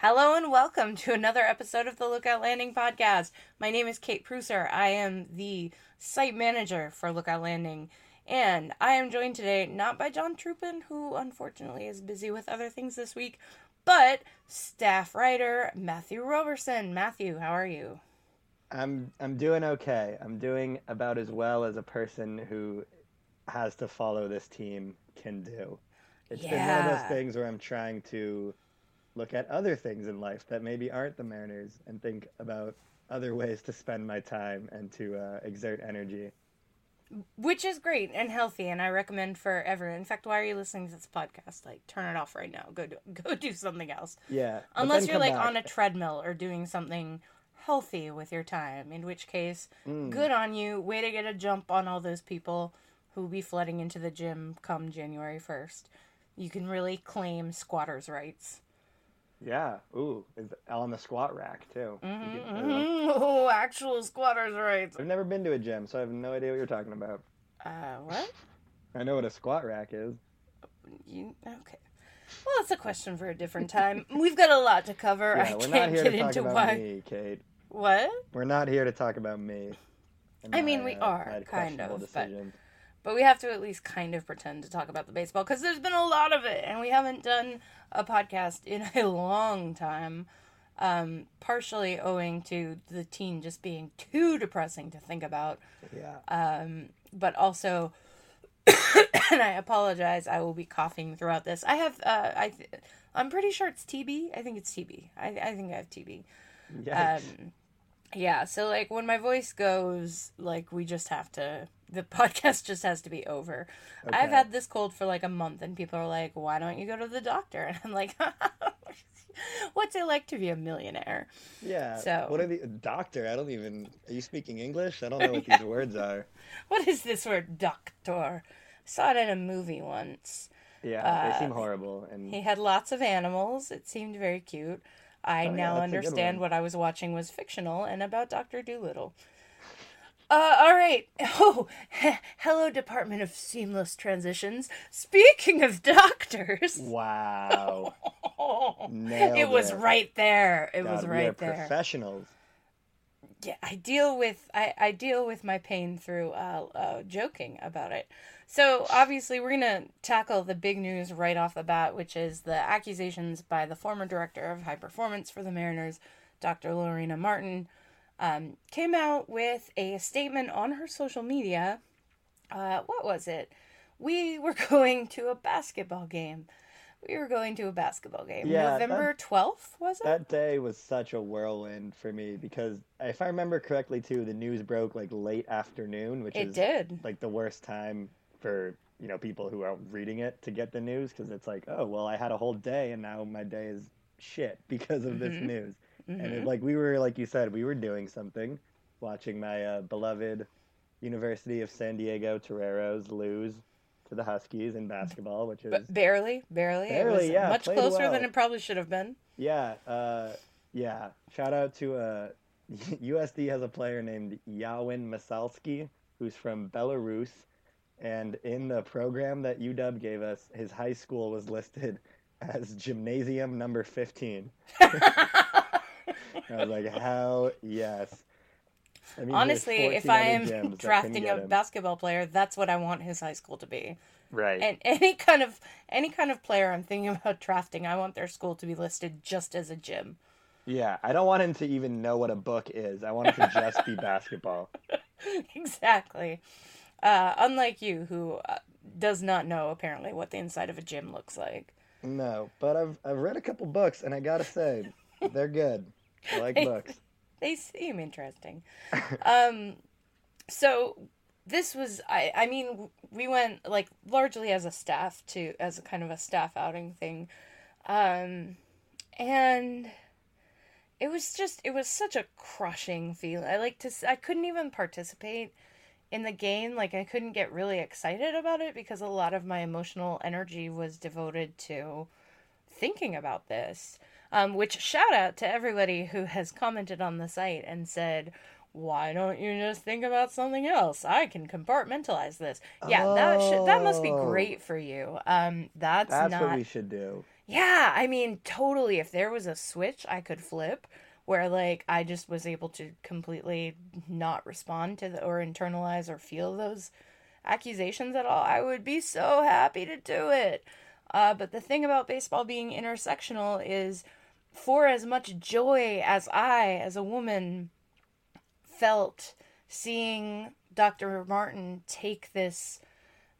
Hello and welcome to another episode of the Lookout Landing podcast. My name is Kate Preusser. I am the site manager for Lookout Landing, and I am joined today not by John Trupin, who unfortunately is busy with other things this week, but staff writer Matthew Roberson. Matthew, how are you? I'm I'm doing okay. I'm doing about as well as a person who has to follow this team can do. It's been one of those things where I'm trying to look at other things in life that maybe aren't the Mariners and think about other ways to spend my time and to uh, exert energy. Which is great and healthy, and I recommend for everyone. In fact, why are you listening to this podcast? Like, turn it off right now. Go do, go do something else. Yeah. Unless you're like back. on a treadmill or doing something healthy with your time, in which case, Mm. good on you. Way to get a jump on all those people who will be flooding into the gym come January 1st. You can really claim squatters' rights. Yeah. Ooh, is on the squat rack too. Mm-hmm, uh, Oh, actual squatters' rights. I've never been to a gym, so I have no idea what you're talking about. Uh, what? I know what a squat rack is. You okay? Well, it's a question for a different time. We've got a lot to cover. Yeah, I we're not can't here get to talk into about why. me, Kate. What? We're not here to talk about me. I mean, my, we are, kind of, decisions. But we have to at least kind of pretend to talk about the baseball because there's been a lot of it, and we haven't done a podcast in a long time. Um, partially owing to the team just being too depressing to think about. Yeah. Um, but also, and I apologize, I will be coughing throughout this. I have, uh, I, th- I'm pretty sure it's TB. I think it's TB. I, I think I have TB. Yikes. Um, yeah, so like when my voice goes, like we just have to, the podcast just has to be over. I've had this cold for like a month, and people are like, "Why don't you go to the doctor?" And I'm like, "What's it like to be a millionaire?" Yeah. So- What are the doctor? I don't even. Are you speaking English? I don't know what these words are. What is this word, doctor? Saw it in a movie once. Yeah, they seem Uh, horrible. And He had lots of animals. It seemed very cute. I Oh, now good understand what I was watching was fictional and about Doctor Dolittle. Uh, all right. Oh, hello, Department of Seamless Transitions. Speaking of doctors, wow. Nailed it was it. right there. It God, was right there. professionals. yeah, I deal with I, I deal with my pain through uh, uh, joking about it. So obviously we're gonna tackle the big news right off the bat, which is the accusations by the former director of high performance for the Mariners, Dr. Lorena Martin, um, came out with a statement on her social media. Uh, what was it? We were going to a basketball game. We were going to a basketball game. Yeah, November 12th, was it? That day was such a whirlwind for me because if I remember correctly too, the news broke like late afternoon, which It is did. like the worst time for you know people who are reading it to get the news because it's like, oh well, I had a whole day and now my day is shit because of this Mhm. news. And Mhm. it, like we were, like you said, we were doing something, watching my uh, beloved University of San Diego Toreros lose to the Huskies in basketball, which is But barely, barely. it Barely, was yeah, much closer well. than it probably should have been. Yeah, uh, yeah. Shout out to uh, USD has a player named Yauhen Massalski who's from Belarus, and in the program that UW gave us, his high school was listed as Gymnasium Number Fifteen. I was like, hell yes. That means there's Honestly, if I other am gyms that can drafting a basketball player, that's what I want his high school to be. Right. And any kind of any kind of player I'm thinking about drafting, I want their school to be listed just as a gym. Yeah, I don't want him to even know what a book is. I want it to just be basketball. exactly. Uh, unlike you, who uh, does not know apparently what the inside of a gym looks like. No, but I've I've read a couple books and I gotta say, they're good. I like books. they seem interesting. um, so this was I I mean we went like largely as a staff to as a kind of a staff outing thing, um, and it was just it was such a crushing feeling. I like to. I couldn't even participate in the game like I couldn't get really excited about it because a lot of my emotional energy was devoted to thinking about this. Um, which shout out to everybody who has commented on the site and said, "Why don't you just think about something else? I can compartmentalize this." Yeah, that should, that must be Oh. great for you. Um, that's, That's not. what we should do. Yeah, I mean, totally. If there was a switch I could flip where like I just was able to completely not respond to the, or internalize or feel those accusations at all, I would be so happy to do it. Uh, but the thing about baseball being intersectional is for as much joy as I, as a woman, felt seeing Dr. Martin take this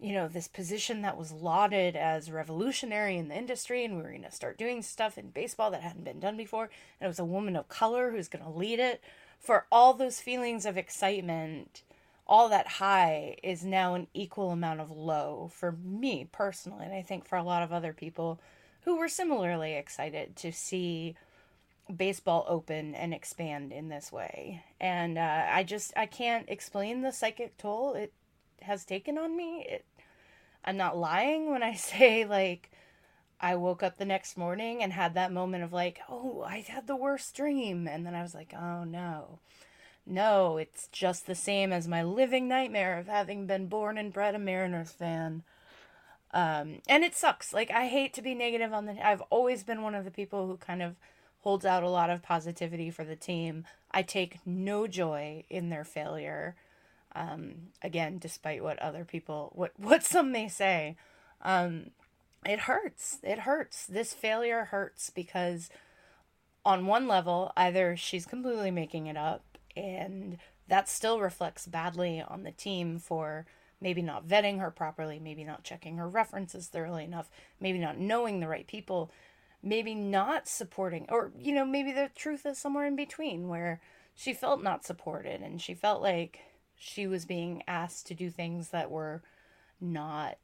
you know, this position that was lauded as revolutionary in the industry, and we were going to start doing stuff in baseball that hadn't been done before. And it was a woman of color who's going to lead it. For all those feelings of excitement, all that high is now an equal amount of low for me personally, and I think for a lot of other people who were similarly excited to see baseball open and expand in this way. And uh, I just I can't explain the psychic toll it has taken on me. It, I'm not lying when I say like I woke up the next morning and had that moment of like, oh, I had the worst dream, and then I was like, oh no. No, it's just the same as my living nightmare of having been born and bred a Mariners fan. Um, and it sucks. Like I hate to be negative on the. I've always been one of the people who kind of holds out a lot of positivity for the team. I take no joy in their failure. Um, again, despite what other people, what what some may say, um, it hurts. It hurts. This failure hurts because, on one level, either she's completely making it up, and that still reflects badly on the team for maybe not vetting her properly, maybe not checking her references thoroughly enough, maybe not knowing the right people, maybe not supporting, or, you know, maybe the truth is somewhere in between where she felt not supported and she felt like she was being asked to do things that were not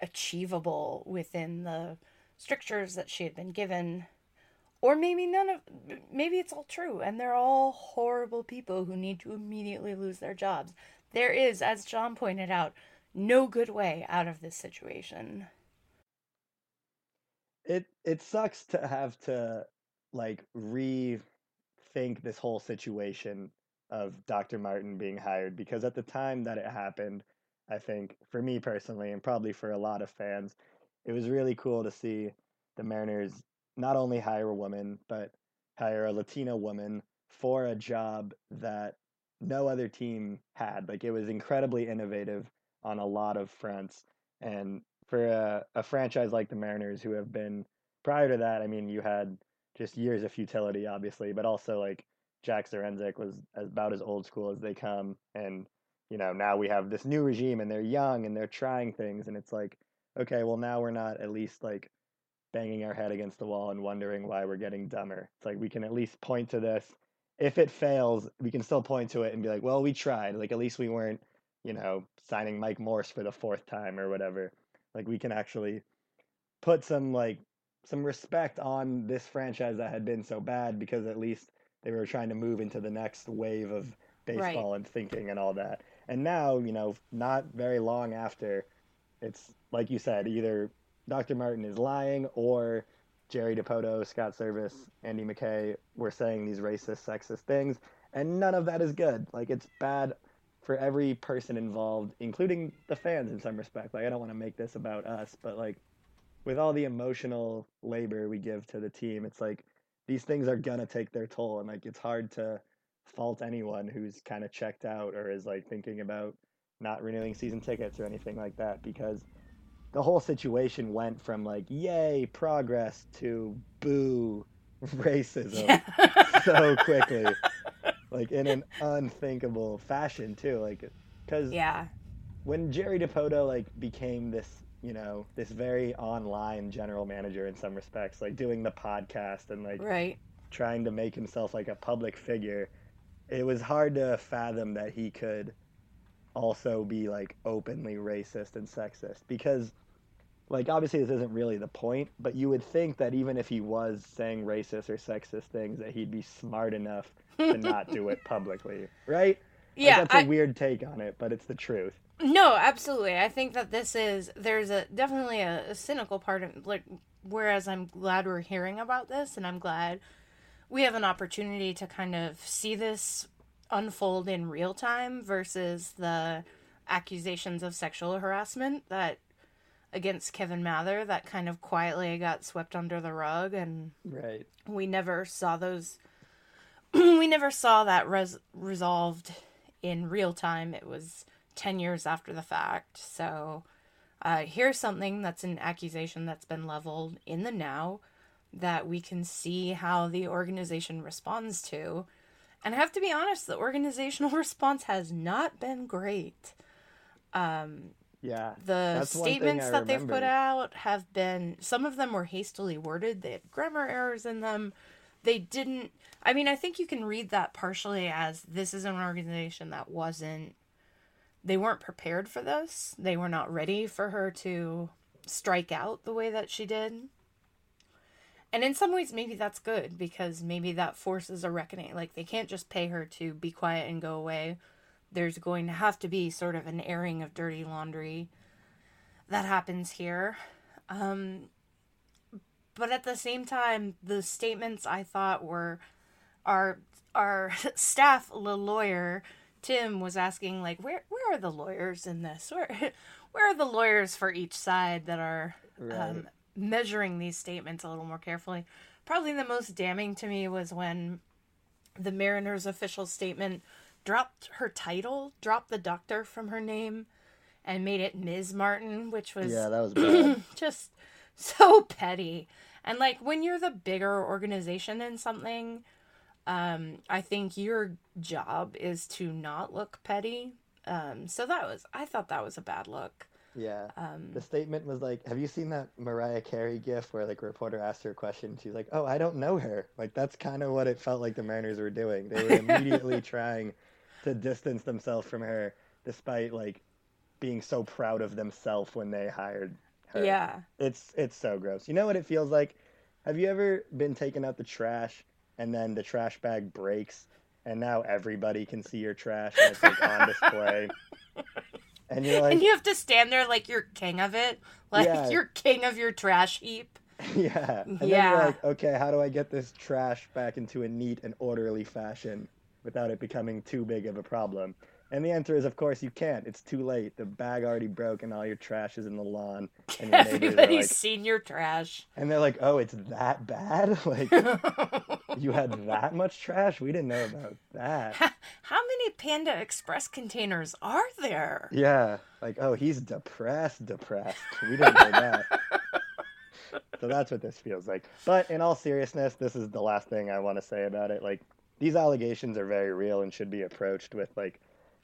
achievable within the strictures that she had been given. Or maybe none of maybe it's all true and they're all horrible people who need to immediately lose their jobs there is as john pointed out no good way out of this situation It it sucks to have to like rethink this whole situation of Dr. Martin being hired because at the time that it happened, I think for me personally and probably for a lot of fans, it was really cool to see the Mariners not only hire a woman but hire a Latina woman for a job that no other team had. Like it was incredibly innovative on a lot of fronts. And for a, a franchise like the Mariners, who have been prior to that, I mean, you had just years of futility, obviously, but also like Jack Zduriencik was about as old school as they come. And, you know, now we have this new regime and they're young and they're trying things. And it's like, okay, well, now we're not at least like banging our head against the wall and wondering why we're getting dumber. It's like we can at least point to this. If it fails, we can still point to it and be like, well, we tried. Like, at least we weren't, you know, signing Mike Morse for the fourth time or whatever. Like, we can actually put some, like, some respect on this franchise that had been so bad because at least they were trying to move into the next wave of baseball right. and thinking and all that. And now, you know, not very long after, it's like you said, either Dr. Martin is lying or Jerry Dipoto, Scott Servais, Andy McKay were saying these racist, sexist things, and none of that is good. Like it's bad for every person involved, including the fans in some respect. Like I don't want to make this about us, but like with all the emotional labor we give to the team, it's like these things are gonna take their toll, and like it's hard to fault anyone who's kind of checked out or is like thinking about not renewing season tickets or anything like that because the whole situation went from like yay progress to boo racism yeah. so quickly. Like in an unthinkable fashion too like because yeah. when jerry dipoto like became this you know this very online general manager in some respects like doing the podcast and like right. trying to make himself like a public figure it was hard to fathom that he could also be like openly racist and sexist because like obviously this isn't really the point, but you would think that even if he was saying racist or sexist things, that he'd be smart enough to not do it publicly, right? Yeah, like, that's a I, weird take on it, but it's the truth. No, absolutely. I think that this is there's a definitely a, a cynical part of like. Whereas I'm glad we're hearing about this, and I'm glad we have an opportunity to kind of see this unfold in real time versus the accusations of sexual harassment that against Kevin Mather that kind of quietly got swept under the rug and right. we never saw those we never saw that res- resolved in real time. It was 10 years after the fact. So uh, here's something that's an accusation that's been leveled in the now that we can see how the organization responds to. And I have to be honest, the organizational response has not been great. Um, yeah. The statements that they've put out have been some of them were hastily worded. They had grammar errors in them. They didn't I mean, I think you can read that partially as this is an organization that wasn't they weren't prepared for this. They were not ready for her to strike out the way that she did. And in some ways maybe that's good because maybe that forces a reckoning. Like they can't just pay her to be quiet and go away there's going to have to be sort of an airing of dirty laundry that happens here. Um, but at the same time, the statements I thought were our our staff the lawyer Tim was asking like where where are the lawyers in this? Where where are the lawyers for each side that are right. um, measuring these statements a little more carefully? Probably the most damning to me was when the Mariners official statement dropped her title, dropped the doctor from her name, and made it Ms. Martin, which was yeah, that was bad. just so petty. And like when you're the bigger organization in something, um, I think your job is to not look petty. Um, so that was I thought that was a bad look. Yeah. Um, the statement was like, "Have you seen that Mariah Carey gif where like a reporter asked her a question? She's like, "Oh, I don't know her." Like that's kind of what it felt like the Mariners were doing. They were immediately trying to distance themselves from her despite like being so proud of themselves when they hired her. Yeah. It's it's so gross. You know what it feels like? Have you ever been taking out the trash and then the trash bag breaks and now everybody can see your trash and it's like on display? And you're like And you have to stand there like you're king of it. Like yeah. you're king of your trash heap. Yeah. And yeah. then you're like, okay, how do I get this trash back into a neat and orderly fashion? Without it becoming too big of a problem. And the answer is, of course, you can't. It's too late. The bag already broke, and all your trash is in the lawn. And your Everybody's like, seen your trash. and they're like, "Oh, it's that bad? Like, you had that much trash? We didn't know about that." How many Panda Express containers are there? Yeah, like, oh, he's depressed, depressed. We didn't know that. so that's what this feels like. But in all seriousness, this is the last thing I want to say about it. Like, these allegations are very real and should be approached with like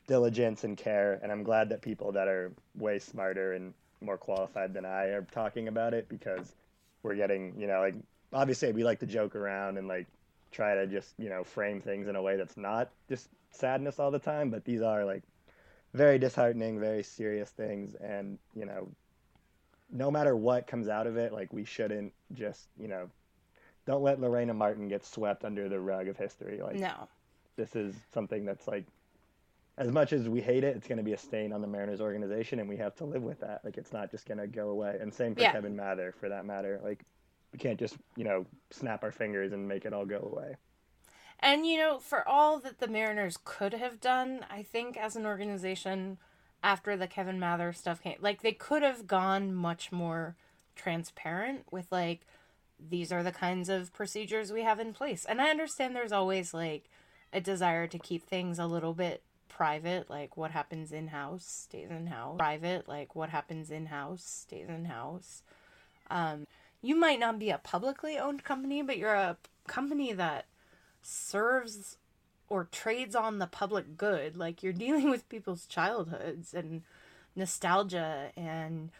diligence and care. And I'm glad that people that are way smarter and more qualified than I are talking about it because we're getting, you know, like obviously we like to joke around and like try to just, you know, frame things in a way that's not just sadness all the time, but these are like very disheartening, very serious things and, you know, no matter what comes out of it, like we shouldn't just, you know, don't let Lorena Martin get swept under the rug of history. Like No. this is something that's like as much as we hate it, it's going to be a stain on the Mariners organization, and we have to live with that. Like, it's not just going to go away. And same for Yeah. Kevin Mather, for that matter. Like, we can't just, you know, snap our fingers and make it all go away. And you know, for all that the Mariners could have done, I think as an organization after the Kevin Mather stuff came, like they could have gone much more transparent with like these are the kinds of procedures we have in place. And I understand there's always like a desire to keep things a little bit private, like what happens in house stays in house. Private, like what happens in house stays in house. Um, you might not be a publicly owned company, but you're a company that serves or trades on the public good. Like you're dealing with people's childhoods and nostalgia and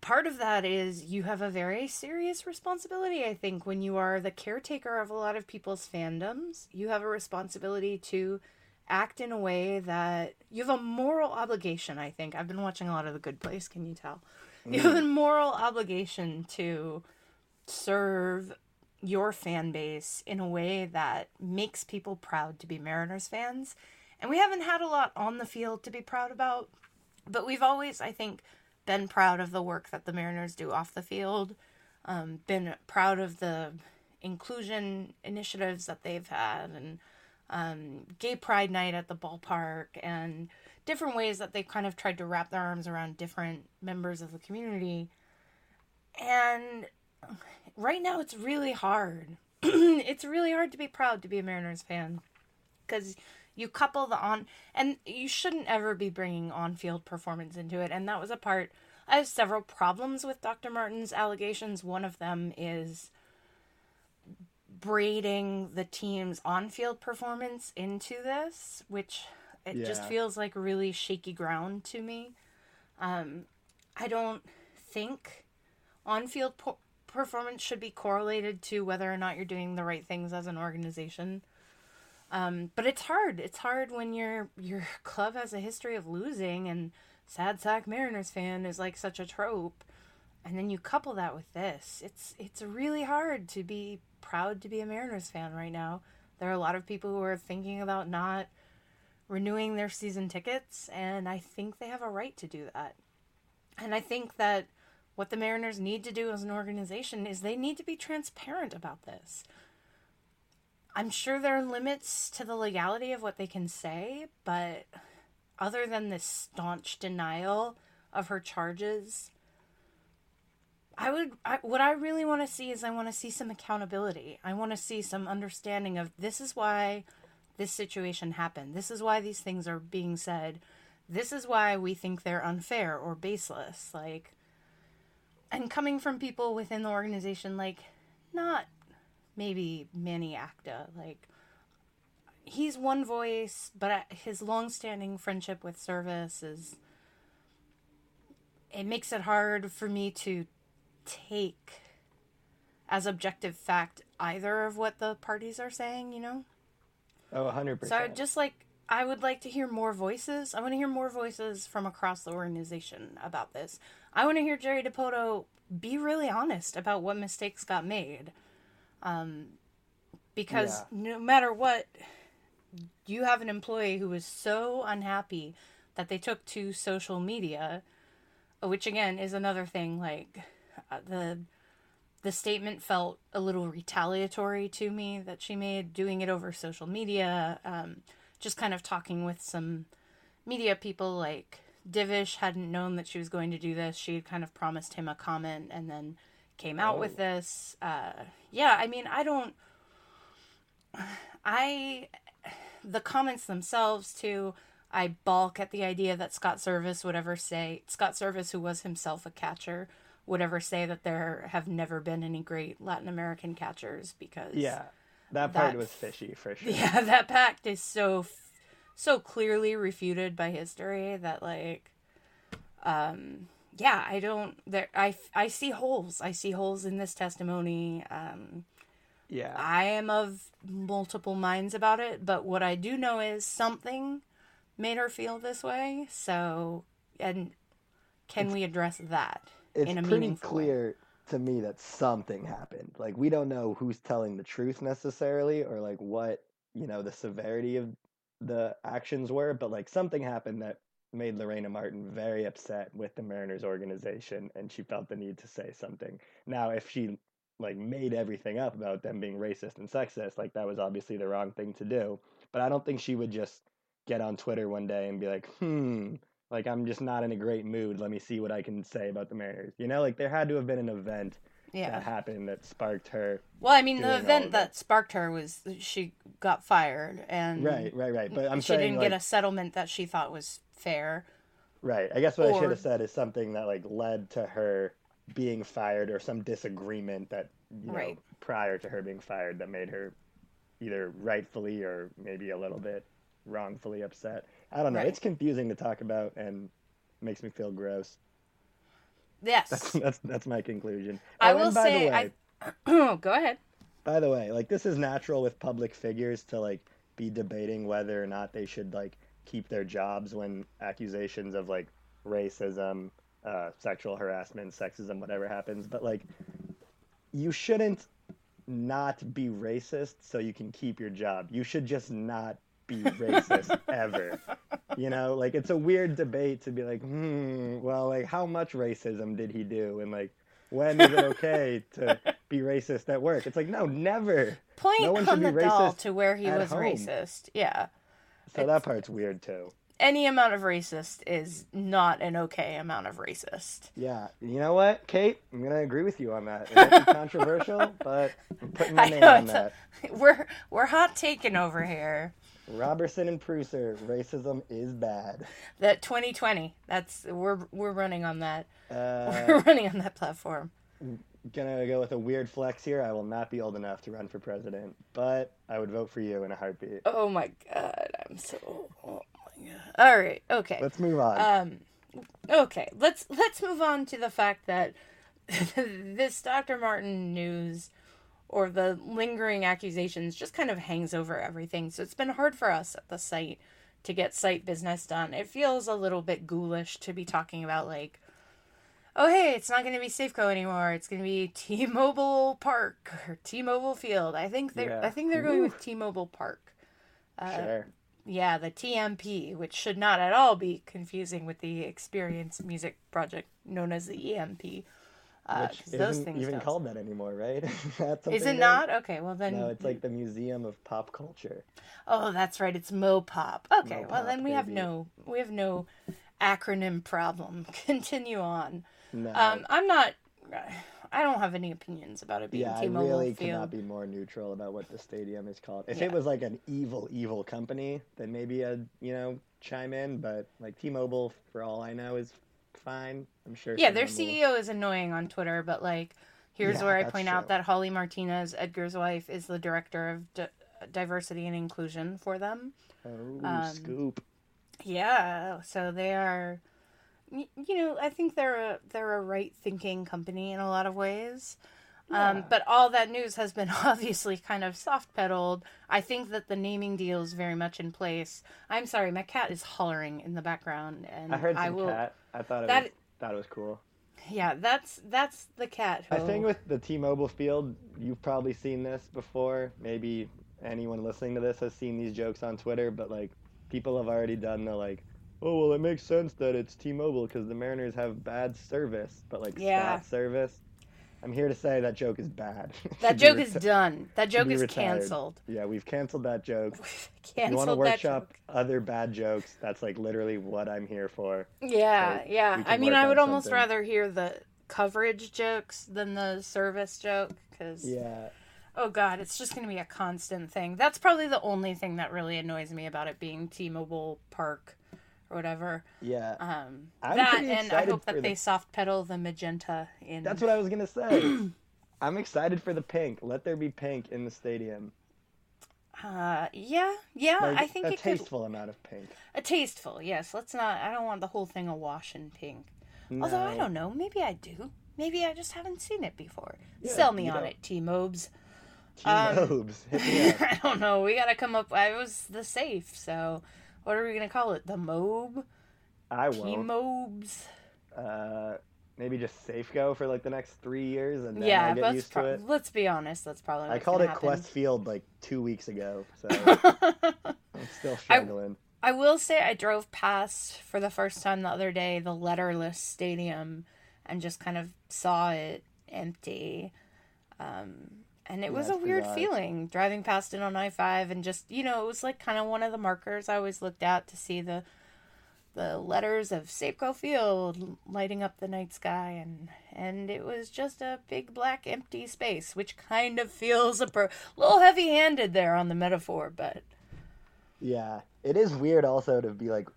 part of that is you have a very serious responsibility i think when you are the caretaker of a lot of people's fandoms. You have a responsibility to act in a way that you have a moral obligation i think. I've been watching a lot of the good place can you tell? You have a mm. moral obligation to serve your fan base in a way that makes people proud to be mariners fans. And we haven't had a lot on the field to be proud about but we've always i think been proud of the work that the Mariners do off the field, um, been proud of the inclusion initiatives that they've had, and um, Gay Pride Night at the ballpark, and different ways that they've kind of tried to wrap their arms around different members of the community. And right now, it's really hard. it's really hard to be proud to be a Mariners fan because you couple the on and you shouldn't ever be bringing on-field performance into it. And that was a part i have several problems with dr martin's allegations. One of them is braiding the team's on-field performance into this which it just feels like really shaky ground to me. Um, i don't think on-field po- performance should be correlated to whether or not you're doing the right things as an organization um, but it's hard. It's hard when your your club has a history of losing and sad sack Mariners fan is like such a trope. And then you couple that with this. It's it's really hard to be proud to be a Mariners fan right now. There are a lot of people who are thinking about not renewing their season tickets and I think they have a right to do that. And I think that what the Mariners need to do as an organization is they need to be transparent about this. I'm sure there are limits to the legality of what they can say, but other than this staunch denial of her charges, I would I, what I really want to see is I want to see some accountability. I want to see some understanding of this is why this situation happened. This is why these things are being said. This is why we think they're unfair or baseless. Like and coming from people within the organization like not maybe Manny Acta. Like, he's one voice, but his long-standing friendship with Servais is. It makes it hard for me to take as objective fact either of what the parties are saying. You know. Oh, 100%. So I would just like I would like to hear more voices. I want to hear more voices from across the organization about this. I want to hear Jerry Dipoto be really honest about what mistakes got made. Um, because Yeah. no matter what, you have an employee who was so unhappy that they took to social media, which again is another thing. Like uh, the the statement felt a little retaliatory to me that she made, doing it over social media, um, just kind of talking with some media people like Divish hadn't known that she was going to do this. She had kind of promised him a comment and then came out oh. with this. Uh, yeah, I mean, I don't. I. The comments themselves, too, I balk at the idea that Scott Servais would ever say. Scott Servais, who was himself a catcher, would ever say that there have never been any great Latin American catchers because. Yeah, that part that, was fishy for sure. Yeah, that pact is so so clearly refuted by history that like um yeah i don't there i i see holes. I see holes in this testimony. Um yeah. I am of multiple minds about it but what i do know is something made her feel this way. So and can it's, we address that it's in a pretty clear way? to me that something happened. Like we don't know who's telling the truth necessarily or like what you know the severity of the actions were, but like something happened that made Lorena Martin very upset with the Mariners organization and she felt the need to say something. Now, if she like made everything up about them being racist and sexist, like that was obviously the wrong thing to do. But I don't think she would just get on Twitter one day and be like, hmm, like I'm just not in a great mood. Let me see what I can say about the Mariners. You know, like there had to have been an event yeah. that happened that sparked her. Well, I mean, the event that sparked her was she got fired, and right, right, right. But I'm she saying, didn't like, get a settlement that she thought was fair. Right. I guess what or, I should have said is something that like led to her being fired, or some disagreement that you know right. prior to her being fired that made her either rightfully or maybe a little bit wrongfully upset. I don't know. Right. It's confusing to talk about and makes me feel gross. Yes. That's that's, that's my conclusion. I oh, will say way, I go ahead. By the way, like this is natural with public figures to like be debating whether or not they should like keep their jobs when accusations of like racism, uh, sexual harassment, sexism, whatever happens. But like, you shouldn't not be racist so you can keep your job. You should just not be racist ever. You know, like it's a weird debate to be like, hmm, well, like how much racism did he do, and like when is it okay to be racist at work? It's like no, never. Point no one on the doll to where he was home. racist. Yeah. So it's, that part's weird too. Any amount of racist is not an okay amount of racist. Yeah, you know what, Kate? I'm gonna agree with you on that. It might be controversial, but I'm putting my name on that. A, we're we're hot taking over here. Roberson and Preusser, racism is bad. That 2020. That's we're we're running on that. Uh, we're running on that platform. Gonna go with a weird flex here. I will not be old enough to run for president, but I would vote for you in a heartbeat. Oh my god, I'm so. Oh my god. All right, okay. Let's move on. Um, okay, let's let's move on to the fact that this Dr. Martin news or the lingering accusations just kind of hangs over everything. So it's been hard for us at the site to get site business done. It feels a little bit ghoulish to be talking about like oh hey, it's not going to be Safeco anymore. It's going to be T-Mobile Park or T-Mobile Field. I think they yeah. I think they're going Ooh. with T-Mobile Park. Uh, sure. Yeah, the TMP, which should not at all be confusing with the Experience Music Project known as the EMP. Uh, Which isn't even don't. called that anymore, right? Is it not? Okay, well then. No, it's like the Museum of Pop Culture. Oh, that's right. It's MoPop. Okay, Mo well then we baby. have no we have no acronym problem. Continue on. No. Um, I'm not. I don't have any opinions about it being yeah, T-Mobile I really Field. cannot be more neutral about what the stadium is called. If yeah. it was like an evil, evil company, then maybe I'd you know chime in. But like T-Mobile, for all I know, is fine. I'm sure. Yeah, their CEO will... is annoying on Twitter, but like, here's yeah, where I point true. out that Holli Martinez, Edgar's wife, is the director of di- diversity and inclusion for them. Oh, um, scoop. Yeah, so they are. You know, I think they're a they're a right thinking company in a lot of ways. Um, yeah. Um, but all that news has been obviously kind of soft pedaled. I think that the naming deal is very much in place. I'm sorry, my cat is hollering in the background, and I heard some I will, cat. I thought it that, was thought it was cool. Yeah, that's that's the cat. Who... I think with the T-Mobile field, you've probably seen this before. Maybe anyone listening to this has seen these jokes on Twitter, but like people have already done the like, oh well, it makes sense that it's T-Mobile because the Mariners have bad service, but like yeah. service. I'm here to say that joke is bad. That joke is done. That joke is retired. canceled. Yeah, we've canceled that joke. if you want to workshop other bad jokes, that's like literally what I'm here for. Yeah, So yeah. I mean, I would almost something. rather hear the coverage jokes than the service joke because Yeah. oh god, it's just going to be a constant thing. That's probably the only thing that really annoys me about it being T-Mobile Park or whatever. Yeah. Um, I'm that and I hope that the- they soft pedal the magenta in. That's what I was gonna say. I'm excited for the pink. Let there be pink in the stadium. Uh, yeah, yeah. Like, I think a it could tasteful amount of pink. a tasteful. Yes, let's not. I don't want the whole thing awash in pink. Although I don't know. Maybe I do. Maybe I just haven't seen it before. Yeah, Sell me on don't. it, T-Mobes. T-Mobes, hit me up. I don't know. We gotta come up. I was the safe. So, what are we gonna call it? The Mobe. I won't. T-Mobes. Uh, maybe just Safeco for like the next three years, and then Yeah, I'll get used pro- to it. let's be honest. That's probably. I called it happen. Qwest Field like two weeks ago, so I'm still struggling. I will say I drove past for the first time the other day the letterless stadium and just kind of saw it empty. Um, and it Yeah, was a weird feeling driving past it on I 5 and just, you know, it was like kind of one of the markers I always looked at to see the the letters of Safeco Field lighting up the night sky and and it was just a big black empty space which kind of feels a pro- little heavy-handed there on the metaphor but Yeah, it is weird also to be like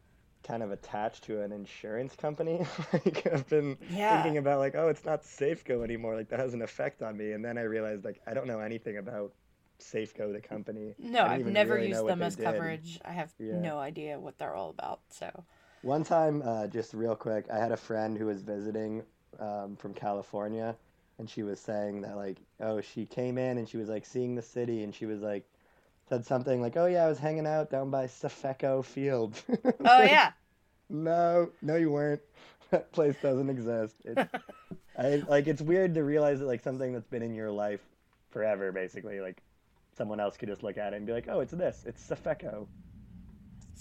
kind of attached to an insurance company. like I've been Yeah. thinking about like, oh, it's not Safeco anymore. Like that has an effect on me, and then I realized like I don't know anything about Safeco the company. No, I've never really used them as did. coverage. I have Yeah. no idea what they're all about. So, One time, uh, just real quick, I had a friend who was visiting um, from California, and she was saying that like, oh, she came in and she was like seeing the city, and she was like, said something like, oh yeah, I was hanging out down by Safeco Field. oh yeah, no, no, you weren't. That place doesn't exist. It, I like it's weird to realize that like something that's been in your life forever, basically, like someone else could just look at it and be like, oh, it's this, it's Safeco.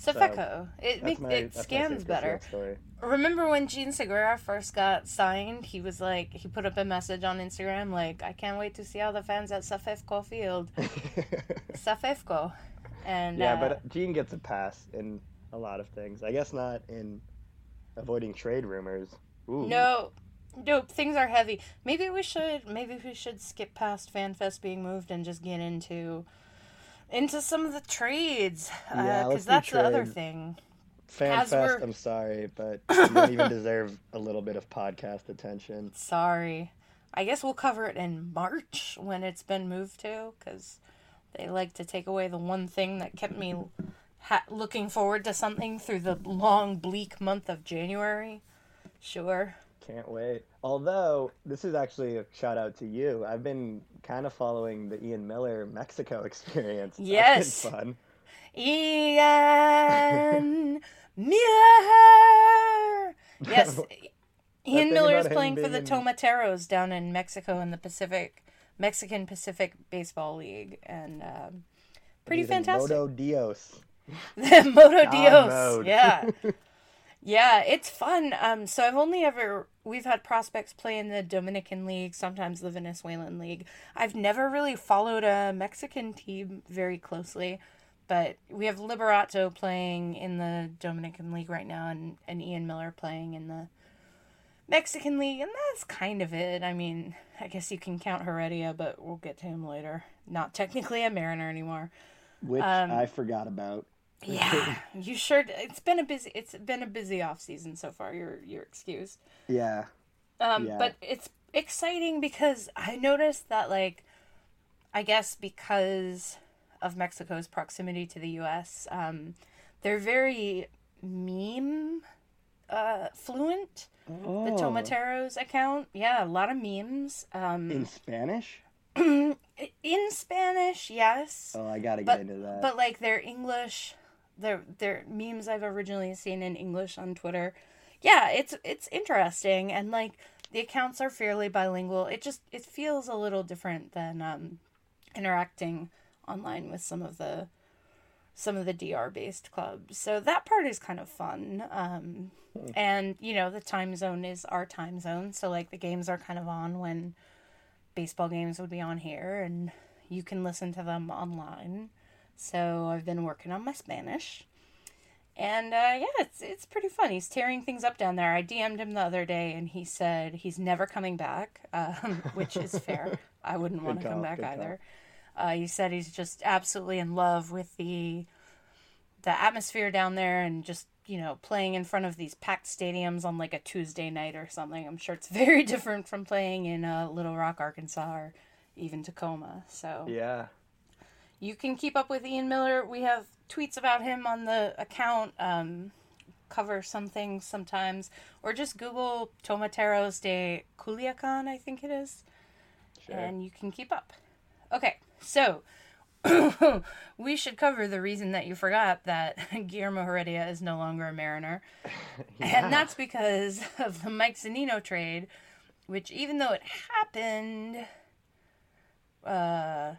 Safeco. it that's make, my- it scans better. Remember when Jean Segura first got signed? He was like, he put up a message on Instagram like, "I can't wait to see all the fans at Safefco Field." Safefco, and yeah, uh, but Jean gets a pass in a lot of things. I guess not in avoiding trade rumors. Ooh. No, nope. Things are heavy. Maybe we should. Maybe we should skip past FanFest being moved and just get into into some of the trades. Uh, yeah, because let's do that's the other thing. FanFest, I'm sorry, but you don't even deserve a little bit of podcast attention. Sorry. I guess we'll cover it in March when it's been moved to, because they like to take away the one thing that kept me ha- looking forward to something through the long, bleak month of January. Sure. Can't wait. Although this is actually a shout out to you. I've been kind of following the Ian Miller Mexico experience. Yes. fun. Ian Miller. Yes, Ian Miller is playing for the Tomateros down in Mexico in the Pacific, Mexican Pacific Baseball League, and um, pretty fantastic. Dios. Moto God Dios. mode. Yeah. Yeah, it's fun. Um, so I've only ever we've had prospects play in the Dominican League, sometimes the Venezuelan League. I've never really followed a Mexican team very closely, but we have Liberato playing in the Dominican League right now, and, and Ian Miller playing in the Mexican League, and that's kind of it. I mean, I guess you can count Heredia, but we'll get to him later. Not technically a Mariner anymore. Which Um, I forgot about. Yeah, you sure? It's been a busy. It's been a busy off season so far. You're you're excused. Yeah. Um, Yeah. but it's exciting because I noticed that like, I guess because of Mexico's proximity to the U.S., um, they're very meme uh, fluent. The Oh. Tomateros account, yeah, a lot of memes. Um, In Spanish? in Spanish, yes. Oh, I gotta get but, into that. But like their English, their their memes I've originally seen in English on Twitter. Yeah, it's it's interesting and like the accounts are fairly bilingual. It just it feels a little different than um, interacting online with some of the some of the DR based clubs. So that part is kind of fun. Um, and you know the time zone is our time zone, so like the games are kind of on when baseball games would be on here, and you can listen to them online. So I've been working on my Spanish. And uh, yeah, it's it's pretty fun. He's tearing things up down there. I DM'd him the other day, and he said he's never coming back, um, which is fair. I wouldn't want to come back either. Uh, he said he's just absolutely in love with the the atmosphere down there, and just you know playing in front of these packed stadiums on like a Tuesday night or something. I'm sure it's very different from playing in uh, Little Rock, Arkansas, or even Tacoma. So Yeah. You can keep up with Ian Miller. We have tweets about him on the account. Um, cover some things sometimes, or just Google Tomateros de Culiacan, I think it is, and you can keep up. Okay, so we should cover the reason that you forgot that Guillermo Heredia is no longer a Mariner, and that's because of the Mike Zunino trade, which even though it happened, uh,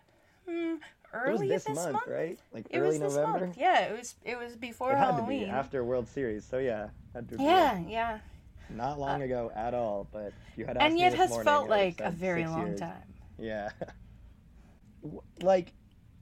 hmm, early it was this, this month, right? Like it early was this November. month. Yeah, it was. It was before It had to Halloween. be after World Series, so yeah, had to be yeah, yeah. not uh, long ago at all. But you had And yet has morning, felt like a very long years. time. Yeah. Like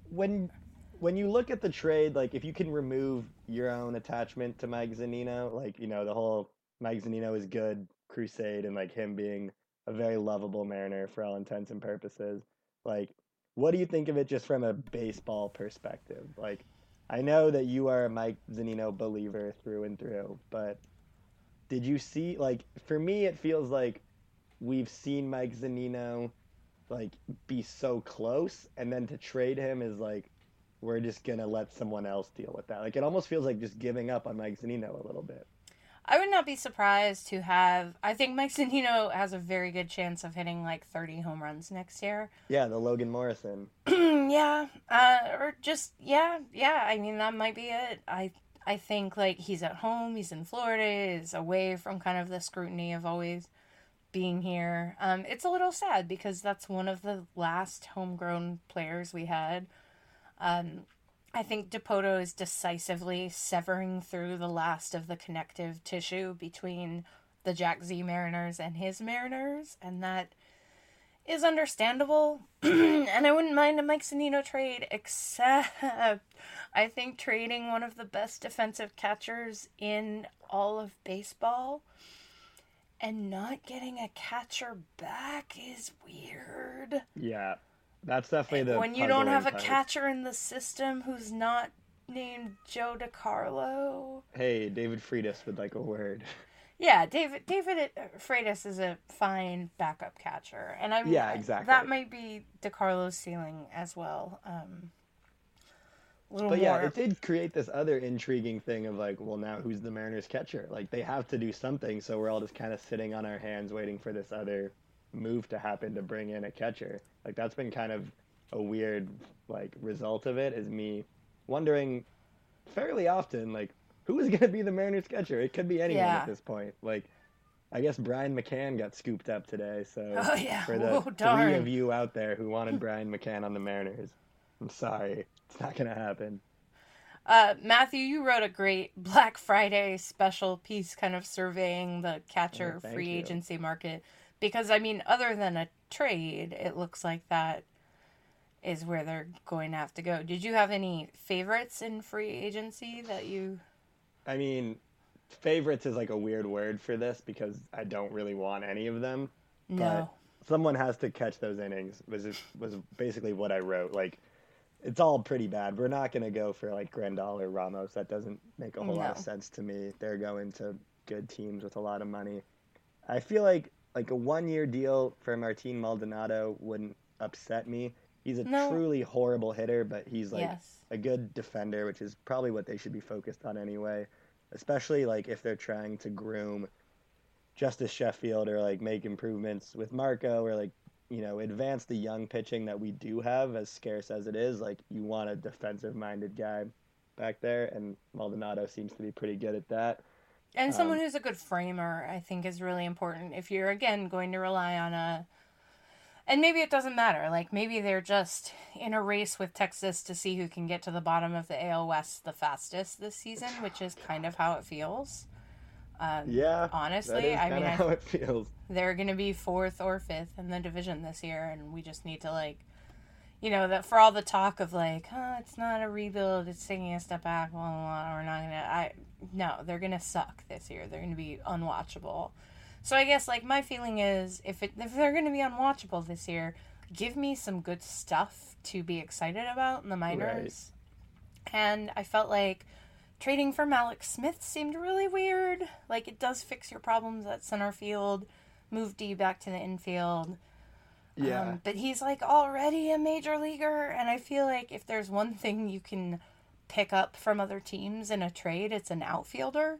when when you look at the trade, like if you can remove your own attachment to Mike Zunino, like you know the whole Mike Zunino is good crusade and like him being a very lovable Mariner for all intents and purposes. Like, what do you think of it just from a baseball perspective? Like, I know that you are a Mike Zunino believer through and through, but did you see like for me it feels like we've seen Mike Zunino like be so close and then to trade him is like we're just gonna let someone else deal with that. Like it almost feels like just giving up on Mike Zunino a little bit. I would not be surprised to have. I think Mike Zunino has a very good chance of hitting like 30 home runs next year. Yeah, the Logan Morrison. yeah, uh, or just yeah, yeah. I mean, that might be it. I I think like he's at home. He's in Florida. He's away from kind of the scrutiny of always being here. Um, it's a little sad because that's one of the last homegrown players we had. Um, I think Dipoto is decisively severing through the last of the connective tissue between the Jack Z Mariners and his Mariners, and that is understandable. and I wouldn't mind a Mike Zunino trade, except I think trading one of the best defensive catchers in all of baseball and not getting a catcher back is weird. Yeah. That's definitely the when you don't have a catcher in the system who's not named Joe DeCarlo. Hey, David Freitas would like a word. Yeah, David David Freitas is a fine backup catcher, and I'm Yeah, exactly. That might be DeCarlo's ceiling as well. Um, a little But more. yeah, it did create this other intriguing thing of like, well, now who's the Mariners catcher? Like they have to do something, so we're all just kind of sitting on our hands waiting for this other move to happen to bring in a catcher. Like that's been kind of a weird like result of it is me wondering fairly often like who is going to be the Mariners catcher? It could be anyone Yeah. at this point. Like I guess Brian McCann got scooped up today, so Oh, yeah. for the Oh, three darn. of you out there who wanted Brian McCann on the Mariners, I'm sorry, it's not going to happen. Uh, Matthew, you wrote a great Black Friday special piece, kind of surveying the catcher Oh, free you. agency market. Because I mean, other than a trade, it looks like that is where they're going to have to go. Did you have any favorites in free agency that you? I mean, favorites is like a weird word for this because I don't really want any of them. No. But someone has to catch those innings. Was was basically what I wrote. Like, it's all pretty bad. We're not gonna go for like Grandal or Ramos. That doesn't make a whole lot of sense to me. They're going to good teams with a lot of money. I feel like like a one year deal for Martin Maldonado wouldn't upset me. He's a No. truly horrible hitter, but he's like Yes. a good defender, which is probably what they should be focused on anyway. Especially like if they're trying to groom Justus Sheffield or like make improvements with Marco or like you know advance the young pitching that we do have as scarce as it is. Like you want a defensive minded guy back there, and Maldonado seems to be pretty good at that. And someone Um, who's a good framer, I think, is really important. If you're again going to rely on a, and maybe it doesn't matter. Like maybe they're just in a race with Texas to see who can get to the bottom of the AL West the fastest this season, which is kind of how it feels. Um, Yeah, honestly, I mean, kinda I, how it feels. they're going to be fourth or fifth in the division this year, and we just need to like, you know, that for all the talk of like, oh, it's not a rebuild, it's taking a step back, blah, blah, blah, we're not gonna. I no, they're gonna suck this year. They're gonna be unwatchable. So I guess like my feeling is if it if they're gonna be unwatchable this year, give me some good stuff to be excited about in the minors. And I felt like trading for Mallex Smith seemed really weird. Like it does fix your problems at center field, move D back to the infield. Yeah. Um, but he's like already a major leaguer, and I feel like if there's one thing you can pick up from other teams in a trade, it's an outfielder.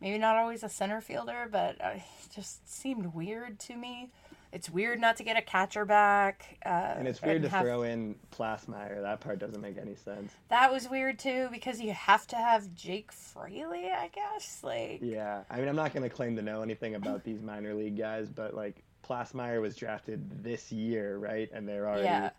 Maybe not always a center fielder, but uh, it just seemed weird to me. It's weird not to get a catcher back. Uh, and it's weird to have- throw in Plassmeyer. That part doesn't make any sense. That was weird too because you have to have Jake Fraley, I guess. Like, Yeah, I mean, I'm not going to claim to know anything about these minor league guys, but like Plassmeyer was drafted this year, right? And they're already Yeah.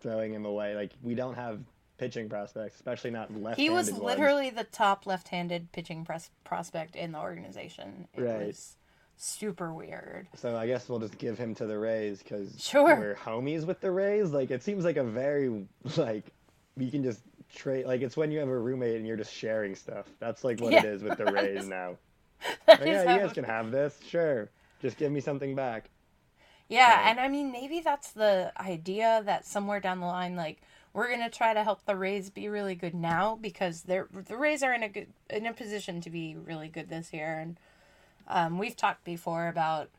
throwing him away. Like we don't have pitching prospects, especially not left-handed he was ones. literally the top left-handed pitching pres- prospect in the organization. It Right. was super weird. So I guess we'll just give him to the Rays because Sure. we're homies with the Rays. Like it seems like a very like you can just trade. Like it's when you have a roommate and you're just sharing stuff. That's like what it Yeah, is with the Rays now. Like, yeah, you guys can have this. Sure, just give me something back. Yeah, and I mean maybe that's the idea that somewhere down the line, like we're gonna try to help the Rays be really good now because they're the Rays are in a good in a position to be really good this year, and um, we've talked before about.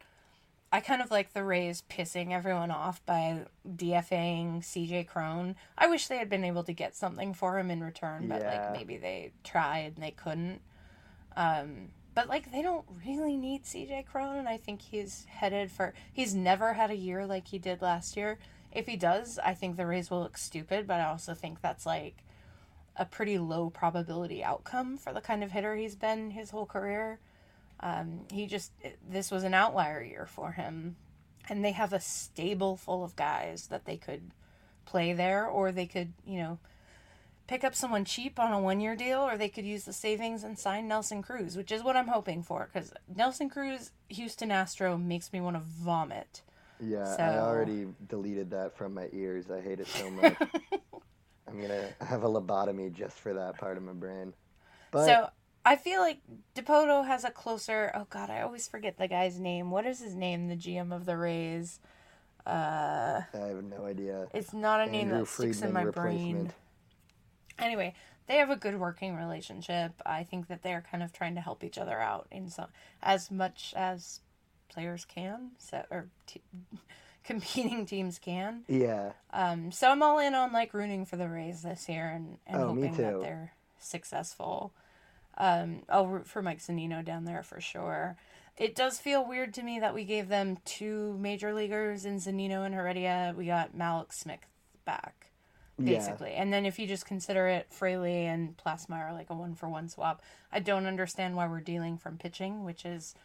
I kind of like the Rays pissing everyone off by DFAing CJ Cron. I wish they had been able to get something for him in return, but Yeah. like maybe they tried and they couldn't. Um, but like they don't really need CJ Cron, and I think he's headed for. He's never had a year like he did last year. If he does, I think the Rays will look stupid, but I also think that's like a pretty low probability outcome for the kind of hitter he's been his whole career. Um, he just this was an outlier year for him, and they have a stable full of guys that they could play there, or they could you know pick up someone cheap on a one year deal, or they could use the savings and sign Nelson Cruz, which is what I'm hoping for. Because Nelson Cruz, Houston Astro, makes me want to vomit. Yeah, I already deleted that from my ears. I hate it so much. I'm gonna have a lobotomy just for that part of my brain. But so I feel like Dipoto has a closer. Oh God, I always forget the guy's name. What is his name? The GM of the Rays. Uh, I have no idea. It's not a name Andrew that sticks in Friedman my brain. Anyway, they have a good working relationship. I think that they're kind of trying to help each other out in some as much as players can, so or t- competing teams can. Yeah. Um, so I'm all in on like rooting for the Rays this year and, and Oh, hoping that they're successful. Um, I'll root for Mike Zunino down there for sure. It does feel weird to me that we gave them two major leaguers in Zunino and Heredia. We got Mallex Smith back, Yeah. basically. And then if you just consider it Fraley and Plassmeyer like a one for one swap, I don't understand why we're dealing from pitching, which is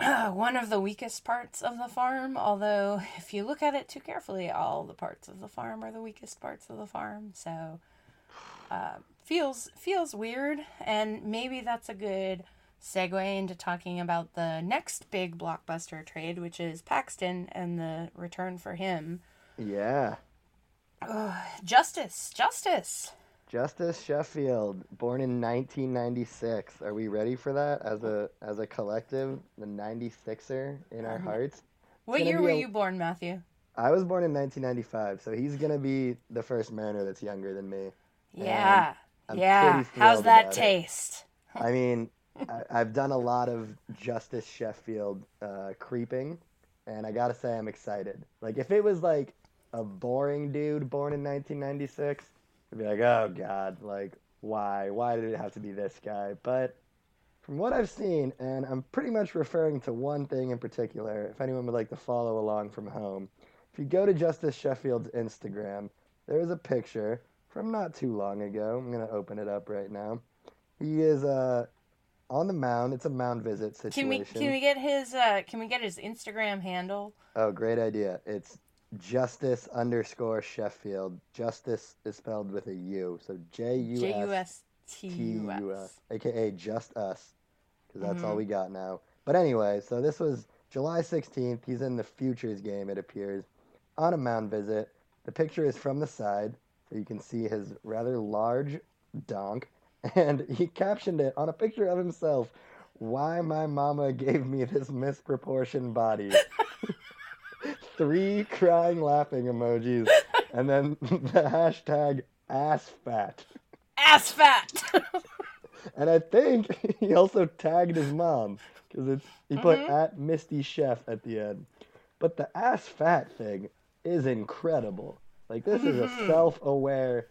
one of the weakest parts of the farm. Although, if you look at it too carefully, all the parts of the farm are the weakest parts of the farm. So, uh, feels feels weird, and maybe that's a good segue into talking about the next big blockbuster trade, which is Paxton and the return for him. Yeah. Ugh, justice, justice. Justus Sheffield, born in 1996. Are we ready for that as a as a collective? The 96er in our Um, hearts. What year were a- you born, Matthew? I was born in 1995, so he's gonna be the first Mariner that's younger than me. Yeah, yeah. How's that it. taste? I mean, I, I've done a lot of Justus Sheffield uh, creeping, and I gotta say I'm excited. Like if it was like a boring dude born in 1996, I'd be like, oh god, like why? Why did it have to be this guy? But from what I've seen, and I'm pretty much referring to one thing in particular. If anyone would like to follow along from home, if you go to Justus Sheffield's Instagram, there is a picture from not too long ago. I'm gonna open it up right now. He is uh on the mound. It's a mound visit situation. Can we can we get his uh can we get his Instagram handle? Oh, great idea. It's Justus underscore Sheffield. Justus is spelled with a U, so J U S T U S. Aka Just Us, because that's all Mhm. we got now. But anyway, so this was July 16th. He's in the Futures game, it appears, on a mound visit. The picture is from the side, so you can see his rather large donk. And he captioned it on a picture of himself Why my mama gave me this misproportioned body. Three crying, laughing emojis, and then the hashtag ass fat. Ass fat. And I think he also tagged his mom because it's he put Mhm. at Misty Chef at the end. But the ass fat thing is incredible. Like this is a Mhm. self-aware,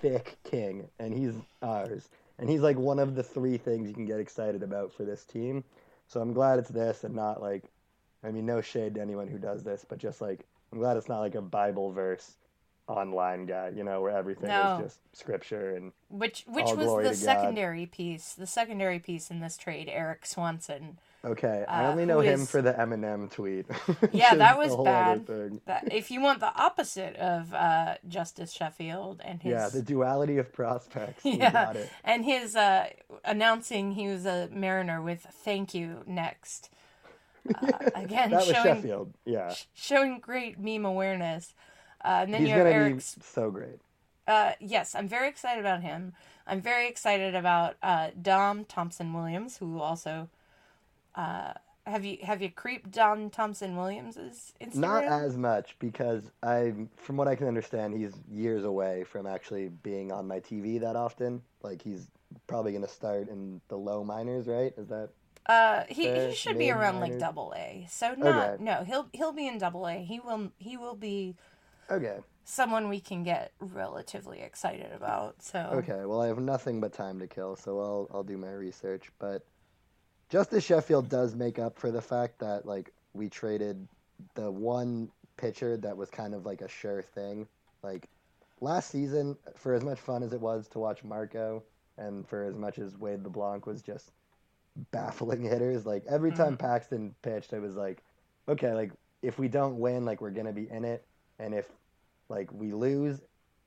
thick king, and he's ours. And he's like one of the three things you can get excited about for this team. So I'm glad it's this and not like, I mean, no shade to anyone who does this, but just like I'm glad it's not like a Bible verse online guy, you know, where everything No. is just scripture and Which which was the to God. secondary piece? The secondary piece in this trade, Erik Swanson. Okay, I uh, only know him is- for the Eminem tweet. Yeah, that was a whole other bad. That, if you want the opposite of uh, Justus Sheffield and his Yeah, the duality of prospects. Yeah, and his uh, announcing he was a Mariner with "Thank you" next. Uh, again, that was showing Sheffield. Yeah, showing great meme awareness. Uh, and then he's you have Eric's be so great. Uh, yes, I'm very excited about him. I'm very excited about uh, Dom Thompson Williams, who also uh, have you have you creeped Dom Thompson Williams's Instagram? Not as much because I, from what I can understand, he's years away from actually being on my TV that often. Like he's probably gonna start in the low minors, right? Is that uh, he, he should be around like double A. So not Okay. no he'll he'll be in double A. He will he will be okay? someone we can get relatively excited about. So Okay, well, I have nothing but time to kill, so I'll I'll do my research. But Justus Sheffield does make up for the fact that like we traded the one pitcher that was kind of like a sure thing. Like last season, for as much fun as it was to watch Marco, and for as much as Wade LeBlanc was just baffling hitters, like every mm-hmm. time Paxton pitched, it was like, okay, like if we don't win, like we're gonna be in it, and if like we lose,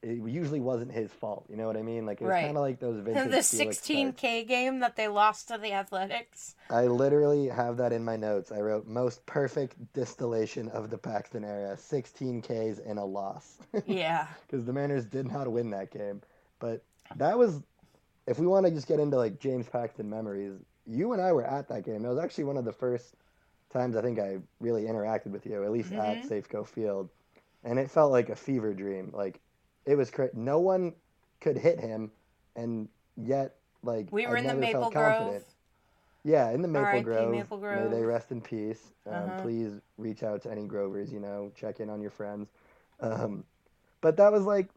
it usually wasn't his fault. You know what I mean? Like it was Right. kind of like those vintage the 16k game that they lost to the Athletics. I literally have that in my notes. I wrote most perfect distillation of the Paxton era, 16 Ks and a loss. Yeah. Because the Mariners did not know how to win that game. But that was, if we want to just get into like James Paxton memories, you and I were at that game. It was actually one of the first times I think I really interacted with you, at least at Mhm. Safeco Field. And it felt like a fever dream. Like, it was cra No one could hit him, and yet, like, We were I in the Maple Grove. confident. Yeah, in the Maple. Grove. Maple May they rest in peace. Um, Uh-huh. Please reach out to any Grovers, you know, check in on your friends. Um, but that was like,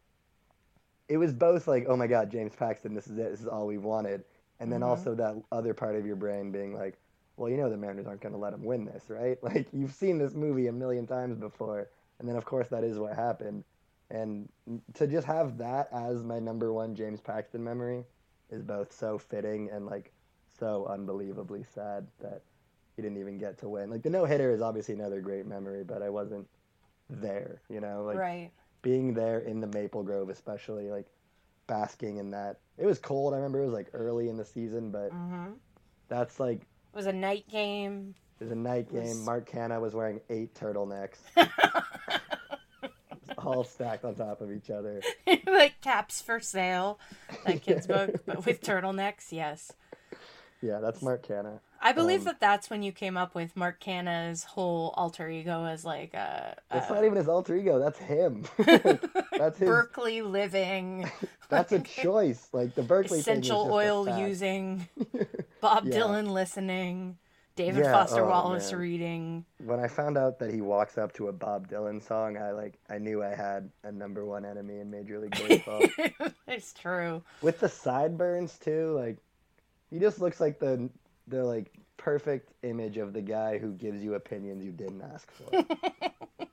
it was both like, oh my God, James Paxton, this is it, this is all we've wanted. And then Mhm. also that other part of your brain being like, well, you know, the Mariners aren't going to let him win this, right? Like, you've seen this movie a million times before. And then, of course, that is what happened. And to just have that as my number one James Paxton memory is both so fitting and like so unbelievably sad that he didn't even get to win. Like the no hitter is obviously another great memory, but I wasn't there, you know, like right. being there in the Maple Grove, especially like basking in that. It was cold. I remember it was like early in the season, but hmm that's like It was a night game. it was a night It was- game. Mark Canha was wearing eight turtlenecks, all stacked on top of each other. like caps for sale, that kid's book, but with turtlenecks. Yes, Yeah, that's Mark Canha. I believe Um, that that's when you came up with Mark Canha's whole alter ego as like a, a not even his alter ego. That's him. that's his. Berkeley living, That's a choice. Like the Berkeley essential oil using, Bob Yeah. Dylan listening, David Yeah, Foster oh, Wallace man. reading. When I found out that he walks up to a Bob Dylan song, I like I knew I had a number one enemy in Major League Baseball. it's true. With the sideburns too, like he just looks like the the like perfect image of the guy who gives you opinions you didn't ask for.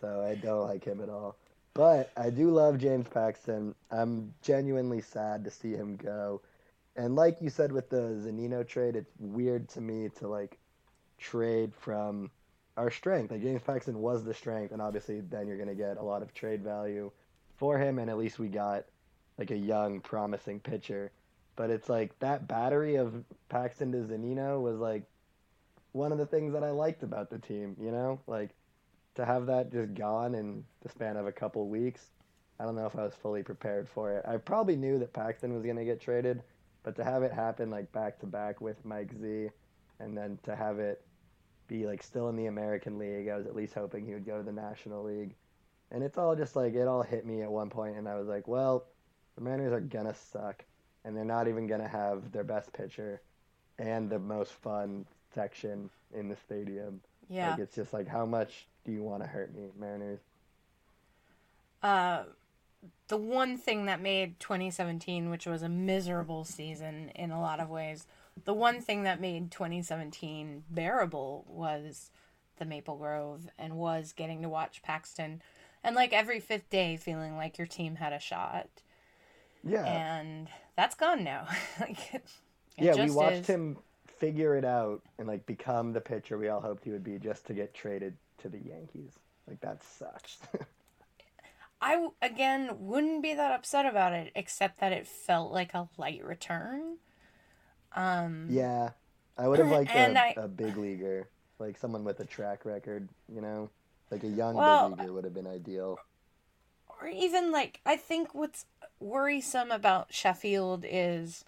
so I don't like him at all. But I do love James Paxton. I'm genuinely sad to see him go. And like you said with the Zunino trade, it's weird to me to like trade from our strength. Like James Paxton was the strength, and obviously then you're gonna get a lot of trade value for him, and at least we got like a young, promising pitcher. But it's like that battery of Paxton to Zunino was like one of the things that I liked about the team, you know? Like to have that just gone in the span of a couple weeks. I don't know if I was fully prepared for it. I probably knew that Paxton was going to get traded, but to have it happen like back to back with Mike Z and then to have it be like still in the American League, I was at least hoping he would go to the National League. And it's all just like it all hit me at one point and I was like, well, the Mariners are going to suck and they're not even going to have their best pitcher and the most fun section in the stadium. Yeah. Like it's just like how much do you want to hurt me, Mariners? Uh the one thing that made 2017, which was a miserable season in a lot of ways, the one thing that made 2017 bearable was the Maple Grove and was getting to watch Paxton and like every fifth day feeling like your team had a shot. Yeah. And that's gone now. like yeah, we watched is. him figure it out and like become the pitcher we all hoped he would be just to get traded to the Yankees. Like that sucks. I again wouldn't be that upset about it, except that it felt like a light return. Um, yeah. I would have liked a, I- a big leaguer, like someone with a track record, you know? Like a young Well, big leaguer would have been ideal. or even like I think what's worrisome about Sheffield is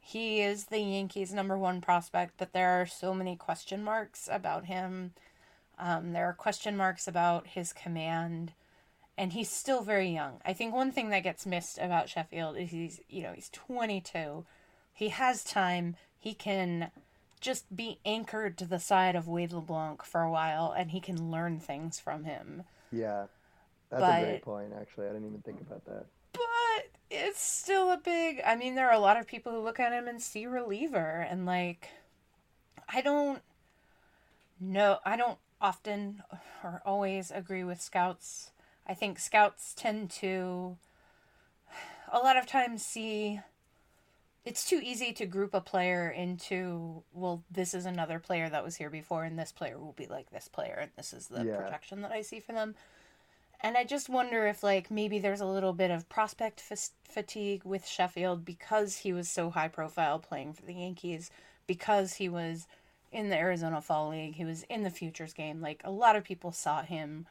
he is the Yankees' number one prospect, but there are so many question marks about him. Um, there are question marks about his command, and he's still very young. I think one thing that gets missed about Sheffield is he's you know he's 22. He has time. He can just be anchored to the side of Wade LeBlanc for a while, and he can learn things from him. Yeah. That's a great point, actually. I didn't even think about that. It's still a big i mean there are a lot of people who look at him and see reliever and like i don't know i don't often or always agree with scouts i think scouts tend to a lot of times see it's too easy to group a player into well this is another player that was here before and this player will be like this player and this is the Yeah. projection that i see for them and I just wonder if, like, maybe there's a little bit of prospect fas- fatigue with Sheffield because he was so high profile playing for the Yankees, because he was in the Arizona Fall League, he was in the Futures game. Like, a lot of people saw him.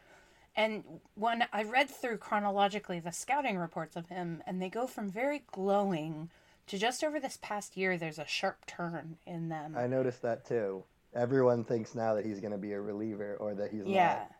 And when I read through chronologically the scouting reports of him, and they go from very glowing to just over this past year, there's a sharp turn in them. I noticed that too. Everyone thinks now that he's going to be a reliever or that he's Yeah. not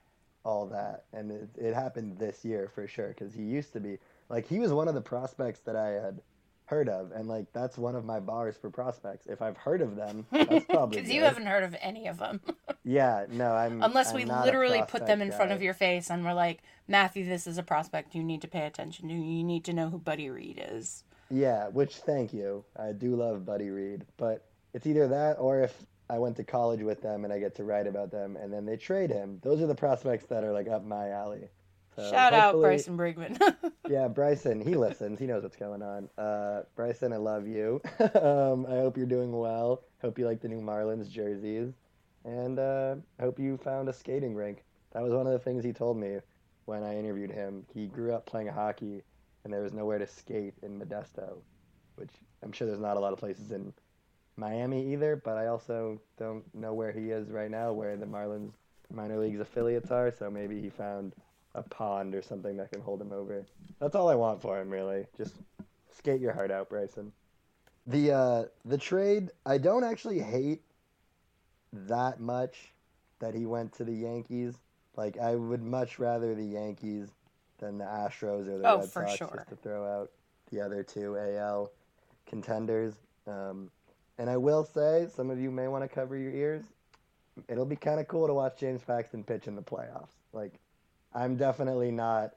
all that. And it, it happened this year for sure because he used to be like he was one of the prospects that I had heard of, and like that's one of my bars for prospects. If I've heard of them, that's probably Because you haven't heard of any of them. Yeah, no, I'm Unless I'm we not a literally put them in front of your face and we're like, Matthew, this is a prospect. You need to pay attention to. You need to know who Buddy Reed is. Yeah, which thank you. I do love Buddy Reed, but it's either that or if I went to college with them and I get to write about them and then they trade him. Those are the prospects that are like up my alley. So Shout out Bryson Brigman. yeah, Bryson, he listens. He knows what's going on. Uh, Bryson, I love you. um, I hope you're doing well. Hope you like the new Marlins jerseys. And uh, I hope you found a skating rink. That was one of the things he told me when I interviewed him. He grew up playing hockey, and there was nowhere to skate in Modesto, which I'm sure there's not a lot of places in Miami either, but I also don't know where he is right now, where the Marlins minor leagues affiliates are, so maybe he found a pond or something that can hold him over. That's all I want for him, really. Just skate your heart out, Bryson. The uh, the trade, I don't actually hate that much that he went to the Yankees. Like I would much rather the Yankees than the Astros or the Oh, Red for Sox, sure. just to throw out the other two AL contenders. Um, and I will say, some of you may want to cover your ears. It'll be kind of cool to watch James Paxton pitch in the playoffs. Like, I'm definitely not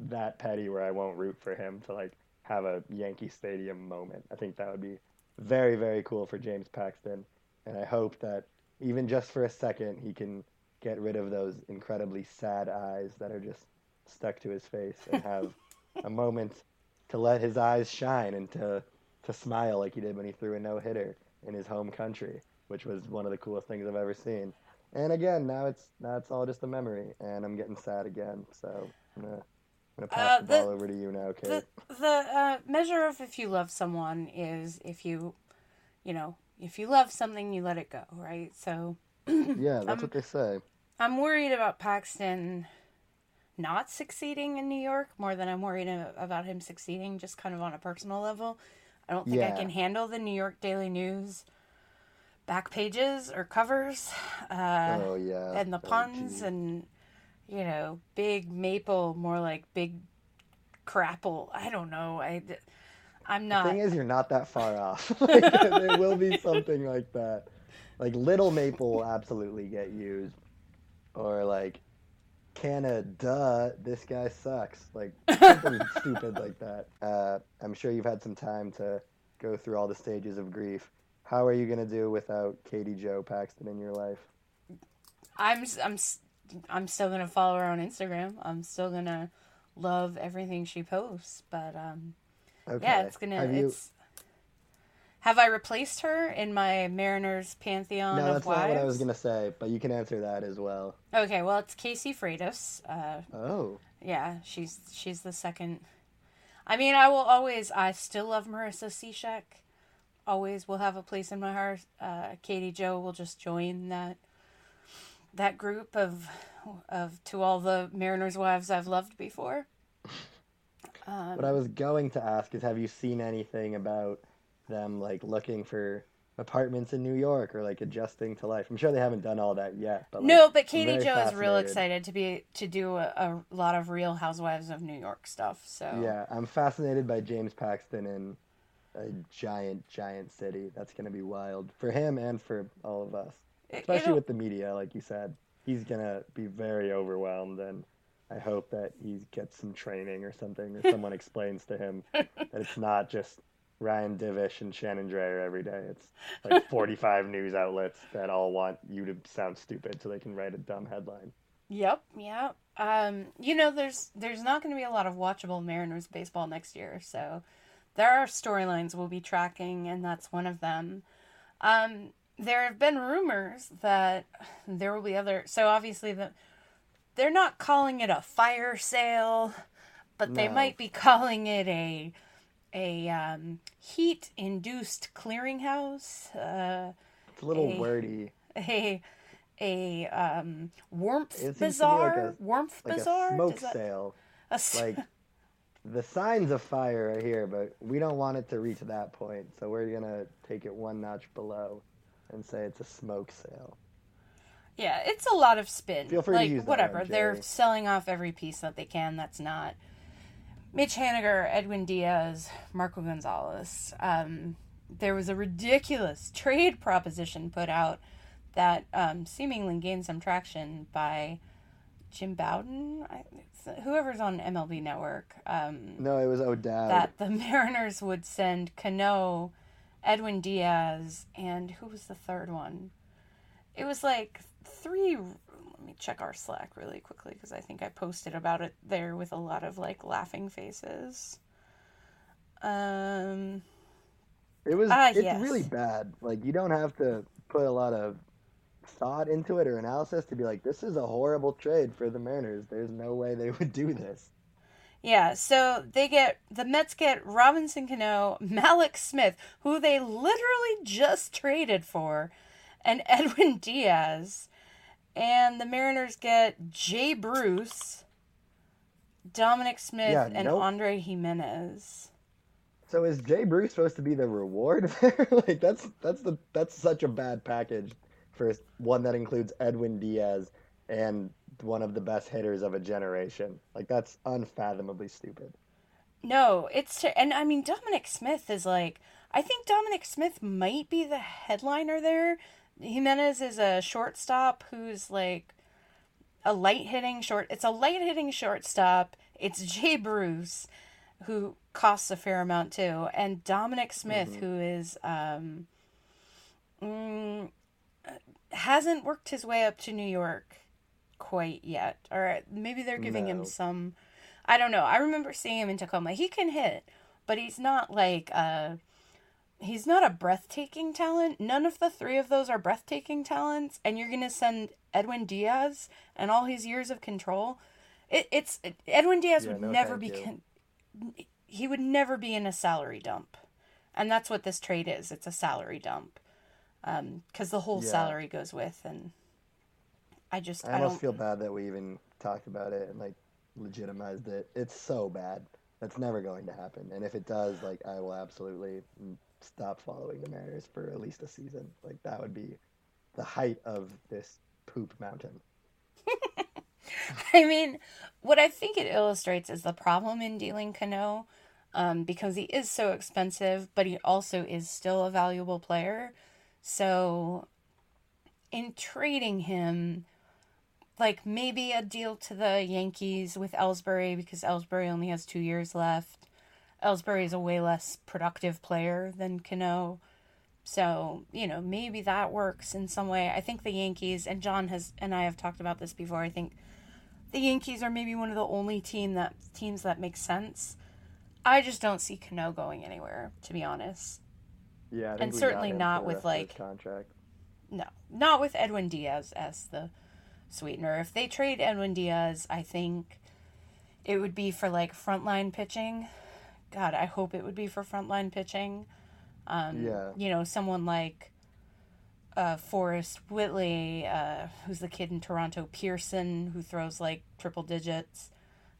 that petty where I won't root for him to like have a Yankee Stadium moment. I think that would be very, very cool for James Paxton. And I hope that even just for a second, he can get rid of those incredibly sad eyes that are just stuck to his face and have a moment to let his eyes shine and to to smile like he did when he threw a no hitter in his home country, which was one of the coolest things I've ever seen. And again, now it's now it's all just a memory, and I'm getting sad again. So I'm gonna I'm gonna pass Uh, the ball over to you now, Kate. the the uh, measure of if you love someone is if you, you know, if you love something, you let it go, right? So yeah, that's I'm- what they say. I'm worried about Paxton not succeeding in New York more than I'm worried about him succeeding just kind of on a personal level. I don't think I can handle the New York Daily News back pages or covers. Uh, Oh, yeah. And the Oh, puns gee. and, you know, big maple, more like big crapple. I don't know. I, I'm not. The thing is, you're not that far off. like, there will be something like that. Like Little Maple will absolutely get used, or like Canada, this guy sucks. Like something stupid like that. Uh, I'm sure you've had some time to go through all the stages of grief. How are you gonna do without Katie Joe Paxton in your life? I'm I'm I'm still gonna follow her on Instagram. I'm still gonna love everything she posts. But um, Okay. yeah, it's gonna Have you- it's. Have I replaced her in my Mariners pantheon No, of that's wives? not what I was gonna say, but you can answer that as well. Okay, well it's Casey Freitas. Uh, Oh. yeah, she's she's the second. I mean, I will always. I still love Marissa Cishek. Always will have a place in my heart. Uh, Katie Joe will just join that that group of of to all the Mariners wives I've loved before. Um, What I was going to ask is, have you seen anything about them like looking for apartments in New York or like adjusting to life? I'm sure they haven't done all that yet. But like, no, but Katie Joe is real excited to be to do a, a lot of Real Housewives of New York stuff. So Yeah, I'm fascinated by James Paxton in a giant, giant city. That's going to be wild for him and for all of us, especially it'll- with the media. Like you said, he's going to be very overwhelmed, and I hope that he gets some training or something, or someone explains to him that it's not just Ryan Divish and Shannon Drayer every day. It's like 45 news outlets that all want you to sound stupid so they can write a dumb headline. Yep, yep. Um, you know, there's there's not going to be a lot of watchable Mariners baseball next year, so there are storylines we'll be tracking, and that's one of them. Um, there have been rumors that there will be other. So obviously, the they're not calling it a fire sale, but they No. might be calling it a a um, heat induced clearinghouse. Uh, It's a little a- wordy. a a um warmth It to be like a- warmth like bazaar a smoke that- sale. a Like the signs of fire are here, but we don't want it to reach that point, so we're gonna take it one notch below and say it's a smoke sale. yeah it's a lot of spin Feel free to like use that whatever one, they're selling off every piece that they can that's not mitch haniger edwin diaz marco gonzalez um there was a ridiculous trade proposition put out that um, seemingly gained some traction by Jim Bowden, I, whoever's on MLB Network. Um, No, it was O'Dowd. that the Mariners would send Cano, Edwin Diaz, and who was the third one? It was like three. Let me check our Slack really quickly because I think I posted about it there with a lot of like laughing faces. Um, It was. Ah, it's yes. really bad. Like you don't have to put a lot of thought into it or analysis to be like, this is a horrible trade for the Mariners. There's no way they would do this. Yeah, so they get the Mets get Robinson Cano, Mallex Smith, who they literally just traded for, and Edwin Diaz, and the Mariners get Jay Bruce, Dominic Smith, Yeah, and nope. Andre Gimenez. So is Jay Bruce supposed to be the reward there? like that's that's the that's such a bad package for one that includes Edwin Diaz and one of the best hitters of a generation. Like that's unfathomably stupid. No, it's ter- and I mean Dominic Smith is like I think Dominic Smith might be the headliner there. Gimenez is a shortstop who's like a light hitting short. It's a light hitting shortstop. It's Jay Bruce, who costs a fair amount too, and Dominic Smith, who is um, mm, hasn't worked his way up to New York quite yet. Or maybe they're giving No. him some. I don't know. I remember seeing him in Tacoma. He can hit, but he's not like a. He's not a breathtaking talent. None of the three of those are breathtaking talents. And you're gonna send Edwin Diaz and all his years of control, It, it's Edwin Diaz Yeah, would no never be. Con- he would never be in a salary dump, and that's what this trade is. It's a salary dump, because the whole Yeah. salary goes with, and I just I I, almost don't. feel bad that we even talked about it and like legitimized it. It's so bad. That's never going to happen. And if it does, like I will absolutely mm, stop following the Mariners for at least a season. Like that would be the height of this poop mountain. I mean, what I think it illustrates is the problem in dealing Cano, um, because he is so expensive, but he also is still a valuable player. So, in trading him, like maybe a deal to the Yankees with Ellsbury because Ellsbury only has two years left. Ellsbury is a way less productive player than Cano. So, you know, maybe that works in some way. I think the Yankees and John has and I have talked about this before. I think the Yankees are maybe one of the only team that teams that make sense. I just don't see Cano going anywhere, to be honest. Yeah, And certainly not with, rest of his like- contract. No, not with Edwin Diaz as the sweetener. If they trade Edwin Diaz, I think it would be for like frontline pitching. God, I hope it would be for frontline pitching. Um, Yeah. You know, someone like uh, Forrest Whitley, uh, who's the kid in Toronto, Pearson, who throws like triple digits,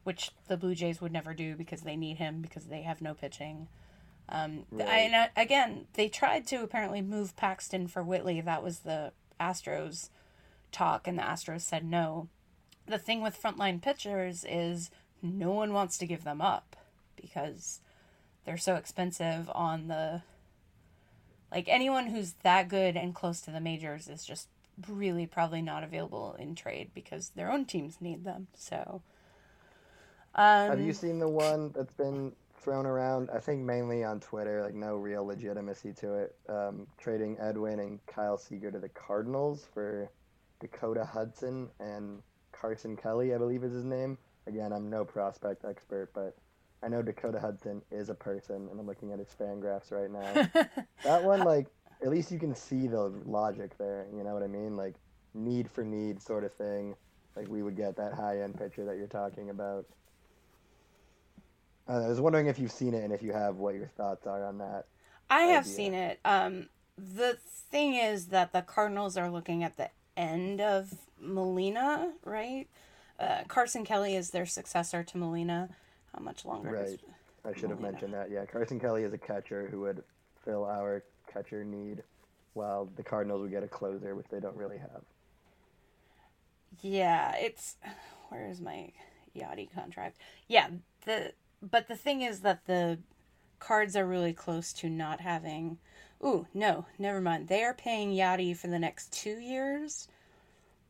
which the Blue Jays would never do because they need him because they have no pitching. Um, th- I, and I, again, they tried to apparently move Paxton for Whitley. That was the Astros talk, and the Astros said no. The thing with frontline pitchers is no one wants to give them up because they're so expensive on the. Like anyone who's that good and close to the majors is just really probably not available in trade because their own teams need them. So. Um, Have you seen the one that's been thrown around? I think mainly on Twitter, like no real legitimacy to it. Um, trading Edwin and Kyle Seager to the Cardinals for Dakota Hudson and Carson Kelly, I believe is his name. Again, I'm no prospect expert, but I know Dakota Hudson is a person, and I'm looking at his fan graphs right now. that one, like, at least you can see the logic there. You know what I mean? Like, need for need sort of thing. Like, we would get that high end pitcher that you're talking about. Uh, I was wondering if you've seen it and if you have, what your thoughts are on that. I have seen it. Um, the thing is that the Cardinals are looking at the end of Molina, right? Uh, Carson Kelly is their successor to Molina. How much longer? Right. I should have mentioned that. Yeah, Carson Kelly is a catcher who would fill our catcher need, while the Cardinals would get a closer, which they don't really have. Yeah, it's where is my Yadi contract? Yeah, the but the thing is that the cards are really close to not having. Ooh, no, never mind. They are paying Yadi for the next two years.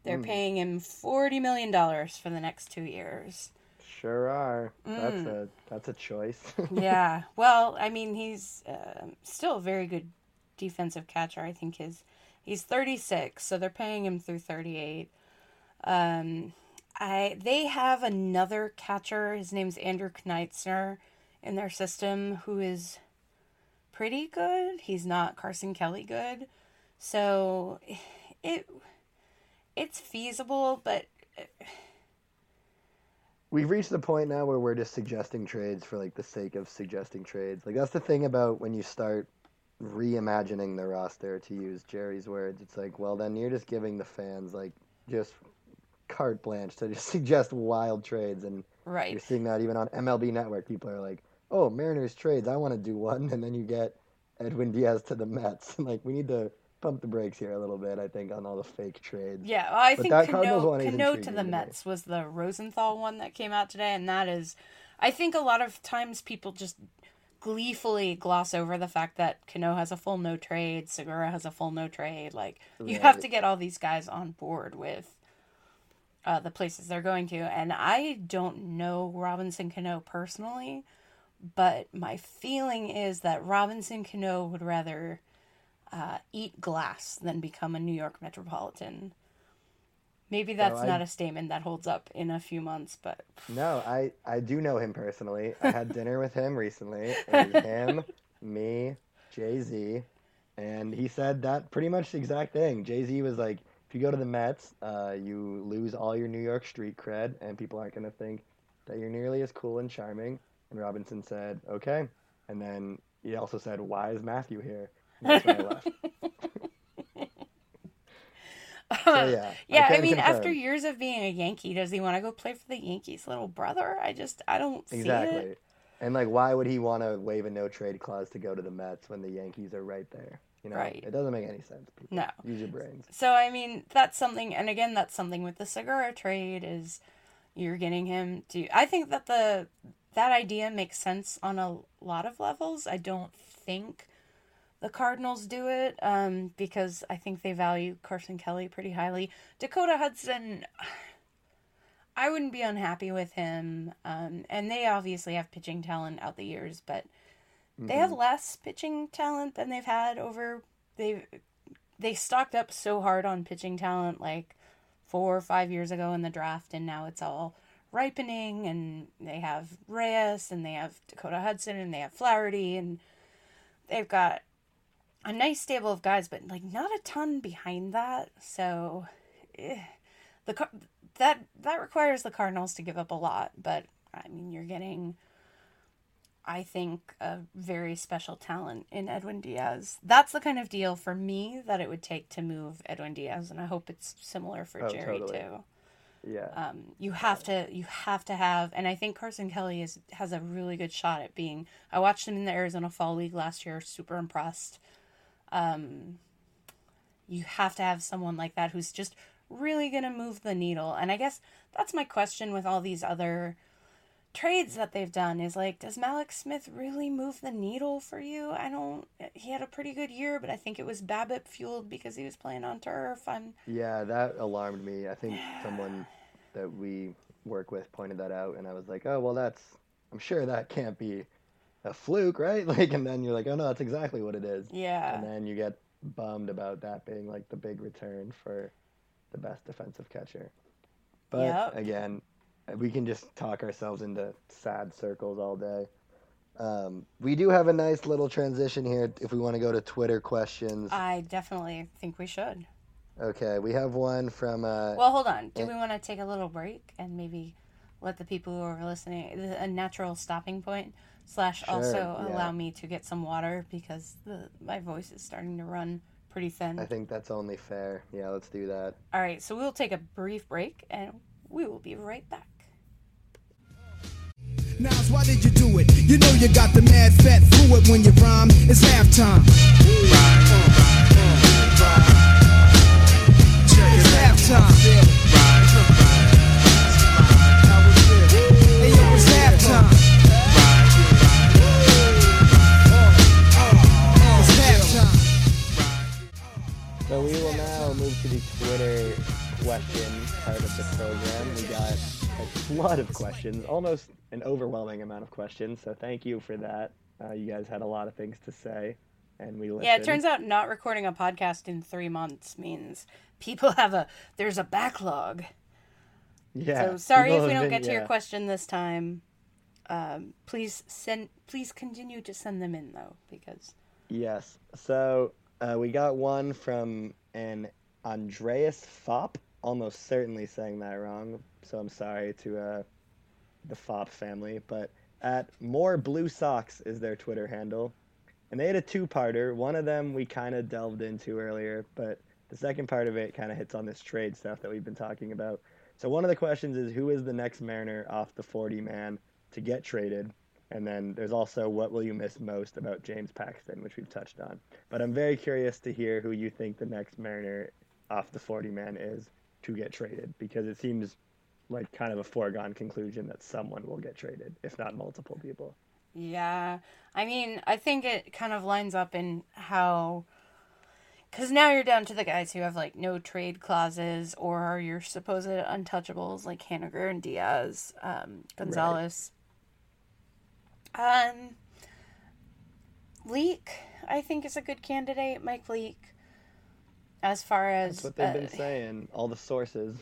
They're Mm. paying him forty million dollars for the next two years. Sure are. That's Mm. a that's a choice. yeah. Well, I mean, he's uh, still a very good defensive catcher. I think his he's 36, so they're paying him through 38. Um, I they have another catcher. His name's Andrew Knizner in their system, who is pretty good. He's not Carson Kelly good, so it it's feasible, but We've reached the point now where we're just suggesting trades for like the sake of suggesting trades. Like that's the thing about when you start reimagining the roster to use Jerry's words. It's like, well then you're just giving the fans like just carte blanche to just suggest wild trades and Right. you're seeing that even on MLB network people are like, "Oh, Mariners trades, I want to do one." And then you get Edwin Diaz to the Mets. like we need to pump the brakes here a little bit, I think, on all the fake trades. Yeah, well, I But think that Cano, Cano to the. Mets was the Rosenthal one that came out today, and that is, I think a lot of times people just gleefully gloss over the fact that Cano has a full no trade, Segura has a full no trade. Like you have to get all these guys on board with uh, the places they're going to, and I don't know Robinson Cano personally, but my feeling is that Robinson Cano would rather uh, eat glass than become a New York metropolitan. Maybe that's not a statement that holds up in a few months, but No, I, I do know him personally. I had dinner with him recently. It was him, me, Jay Z, and he said that pretty much the exact thing. Jay Z was like, if you go to the Mets, uh, you lose all your New York street cred, and people aren't going to think that you're nearly as cool and charming. And Robinson said, "Okay," and then he also said, "Why is Matthew here?" That's when I left. So, yeah, yeah, I, can mean, confirm. after years of being a Yankee, does he want to go play for the Yankees' little brother? I just, I don't see Exactly. it. And like, why would he want to waive a no trade clause to go to the Mets when the Yankees are right there? You know, Right. it doesn't make any sense. People. No. use your brains. So I mean, that's something, and again, that's something with the Segura trade is you're getting him to. I think that the that idea makes sense on a lot of levels. I don't think the Cardinals do it um, because I think they value Carson Kelly pretty highly. Dakota Hudson, I wouldn't be unhappy with him, um, and they obviously have pitching talent out the years, but they have less pitching talent than they've had over they they stocked up so hard on pitching talent like four or five years ago in the draft and now it's all ripening and they have Reyes and they have Dakota Hudson and they have Flaherty and they've got a nice stable of guys but like not a ton behind that so eh, the Car- that that requires the Cardinals to give up a lot but I mean you're getting I think, a very special talent in Edwin Diaz. That's the kind of deal for me that it would take to move Edwin Diaz, and I hope it's similar for Oh, Jerry totally. too. Yeah. Um, you have to, you have to have, and I think Carson Kelly is has a really good shot at being. I watched him in the Arizona Fall League last year. Super impressed. Um, you have to have someone like that who's just really gonna move the needle, and I guess that's my question with all these other trades that they've done is like does Mallex Smith really move the needle for you? I don't he had a pretty good year, but I think it was BABIP fueled because he was playing on turf. I'm Yeah, that alarmed me. I think someone that we work with pointed that out, and I was like, oh, well, that's, I'm sure that can't be a fluke, right? Like, and then you're like, oh, no, that's exactly what it is. Yeah. And then you get bummed about that being like the big return for the best defensive catcher. But Yep. again, we can just talk ourselves into sad circles all day. Um, we do have a nice little transition here if we want to go to Twitter questions. I definitely think we should. Okay, we have one from. Uh, Well, hold on. Do we want to take a little break and maybe let the people who are listening a natural stopping point slash Sure, also yeah. allow me to get some water because the my voice is starting to run pretty thin. I think that's only fair. Yeah, let's do that. All right, so we'll take a brief break and we will be right back. Now, why did you do it? You know you got the mad fat fluid when you rhyme. It's halftime. It's halftime. Twitter question part of the program. We got a flood of questions, almost an overwhelming amount of questions. So thank you for that. Uh, you guys had a lot of things to say, and we listened. Yeah, it turns out not recording a podcast in three months means people have a there's a backlog. Yeah. So sorry if we don't been- get to your question this time. Um, please send. Please continue to send them in though, because Yes. So uh, we got one from an Andreas Fopp. Almost certainly saying that wrong. So I'm sorry to uh, the Fopp family. But at More Blue Socks is their Twitter handle. And they had a two parter. One of them we kind of delved into earlier, but the second part of it kind of hits on this trade stuff that we've been talking about. So one of the questions is who is the next Mariner off the 40 man to get traded? And then there's also what will you miss most about James Paxton, which we've touched on. But I'm very curious to hear who you think the next Mariner off the 40 man is to get traded because it seems like kind of a foregone conclusion that someone will get traded, if not multiple people. yeah, I mean, I think it kind of lines up in how. Because now you're down to the guys who have like no trade clauses or are your supposed untouchables like Haniger and Diaz, um, Gonzalez. Um, Leake, I think is a good candidate. Mike Leake. As far as That's what they've uh, been saying, all the sources.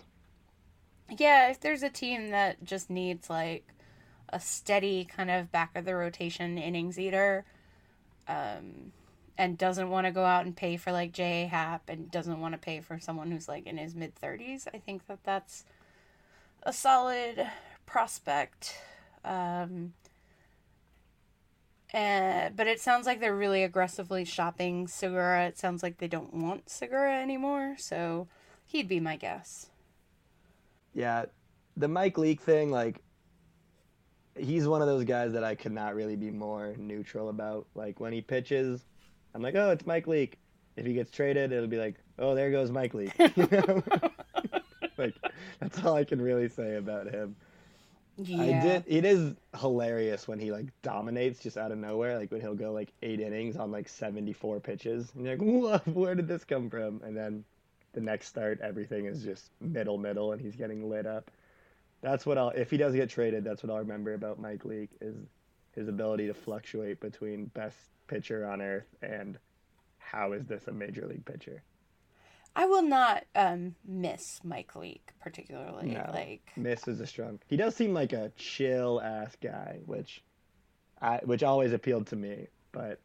Yeah, if there's a team that just needs like a steady kind of back of the rotation innings eater, um, and doesn't want to go out and pay for like J.A. Happ and doesn't want to pay for someone who's like in his mid 30s. I think that that's a solid prospect. Um, and, but it sounds like they're really aggressively shopping Segura. It sounds like they don't want Segura anymore, so he'd be my guess. Yeah, the Mike Leake thing, like, he's one of those guys that I could not really be more neutral about. Like, when he pitches, I'm like, oh, it's Mike Leake. If he gets traded, it'll be like, oh, there goes Mike Leake. like, that's all I can really say about him. Yeah. I did. It is hilarious when he like dominates just out of nowhere. Like when he'll go like eight innings on like seventy-four pitches, and you're like, "Whoa, where did this come from?" And then the next start, everything is just middle, middle, and he's getting lit up. That's what I'll. If he does get traded, that's what I'll remember about Mike Leake is his ability to fluctuate between best pitcher on earth and how is this a major league pitcher. I will not um, miss Mike Leake particularly. No, like miss is a strong. He does seem like a chill ass guy, which, I which always appealed to me. But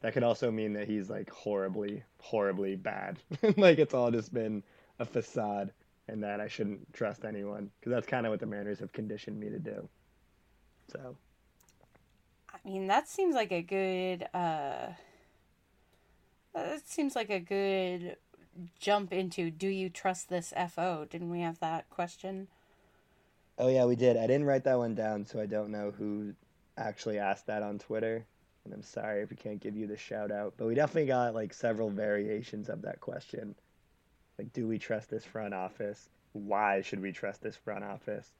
that could also mean that he's like horribly, horribly bad. like it's all just been a facade, and that I shouldn't trust anyone because that's kind of what the Mariners have conditioned me to do. So. I mean, that seems like a good. uh That seems like a good jump into do you trust this FO? Didn't we have that question? Oh yeah, we did. I didn't write that one down, so I don't know who actually asked that on Twitter. And I'm sorry if we can't give you the shout out, but we definitely got like several variations of that question. Like do we trust this front office? Why should we trust this front office?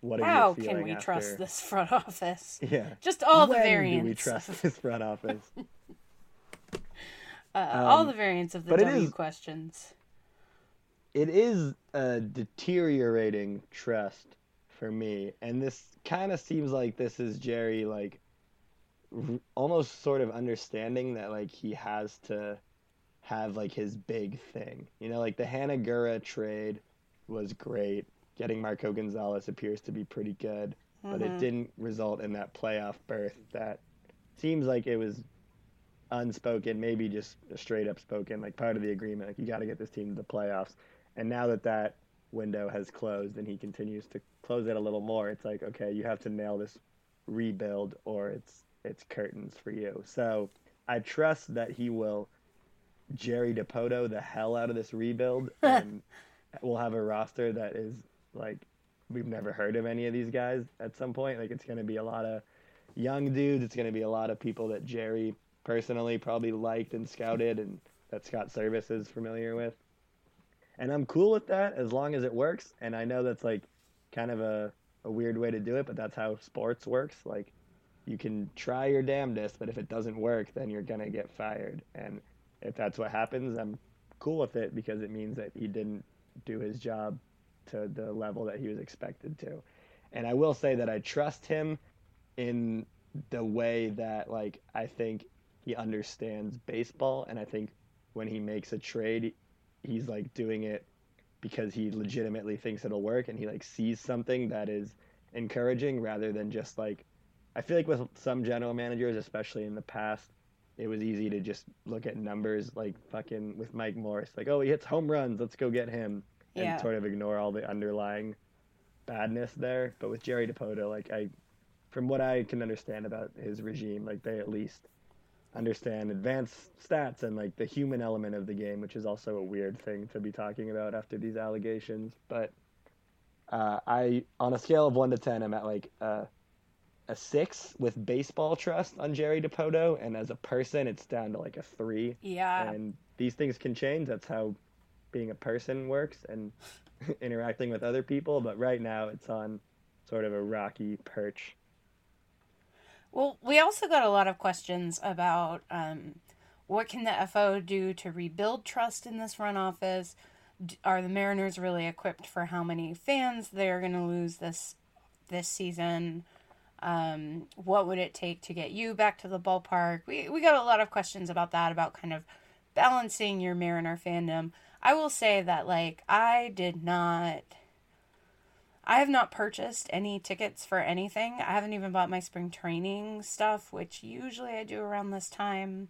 What How can we after... trust this front office? Yeah. Just all when the variants. do we trust this front office? Uh, um, all the variants of the W is, questions. It is a deteriorating trust for me, and this kind of seems like this is Jerry like r- almost sort of understanding that like he has to have like his big thing. You know, like the Hanagura trade was great. Getting Marco Gonzalez appears to be pretty good, mm-hmm. but it mm-hmm. didn't result in that playoff berth that seems like it was unspoken, maybe just straight up spoken, like part of the agreement. Like you got to get this team to the playoffs. And now that that window has closed and he continues to close it a little more, it's like okay, you have to nail this rebuild or it's it's curtains for you. So I trust that he will Jerry Dipoto the hell out of this rebuild and we'll have a roster that is like we've never heard of any of these guys at some point. Like it's going to be a lot of young dudes. It's going to be a lot of people that Jerry personally probably liked and scouted and that Scott Servais is familiar with. And I'm cool with that as long as it works. And I know that's like kind of a, a weird way to do it, but that's how sports works. Like you can try your damnedest, but if it doesn't work, then you're going to get fired. And if that's what happens, I'm cool with it because it means that he didn't do his job to the level that he was expected to. And I will say that I trust him in the way that like I think he understands baseball, and I think when he makes a trade, he's like doing it because he legitimately thinks it'll work, and he like sees something that is encouraging rather than just like. I feel like with some general managers, especially in the past, it was easy to just look at numbers like fucking with Mike Morse, like, oh, he hits home runs, let's go get him, and yeah. sort of ignore all the underlying badness there. But with Jerry Dipoto, like I, from what I can understand about his regime, like they at least understand advanced stats and like the human element of the game, which is also a weird thing to be talking about after these allegations. But uh, I, on a scale of one to ten, I'm at like a, a six with baseball trust on Jerry Dipoto, and as a person, it's down to like a three. Yeah. And these things can change. That's how being a person works and interacting with other people. But right now, it's on sort of a rocky perch. Well, we also got a lot of questions about um, what can the FO do to rebuild trust in this front office? Are the Mariners really equipped for how many fans they're going to lose this this season? Um, what would it take to get you back to the ballpark? We we got a lot of questions about that, about kind of balancing your Mariner fandom. I will say that like I did not I have not purchased any tickets for anything. I haven't even bought my spring training stuff, which usually I do around this time.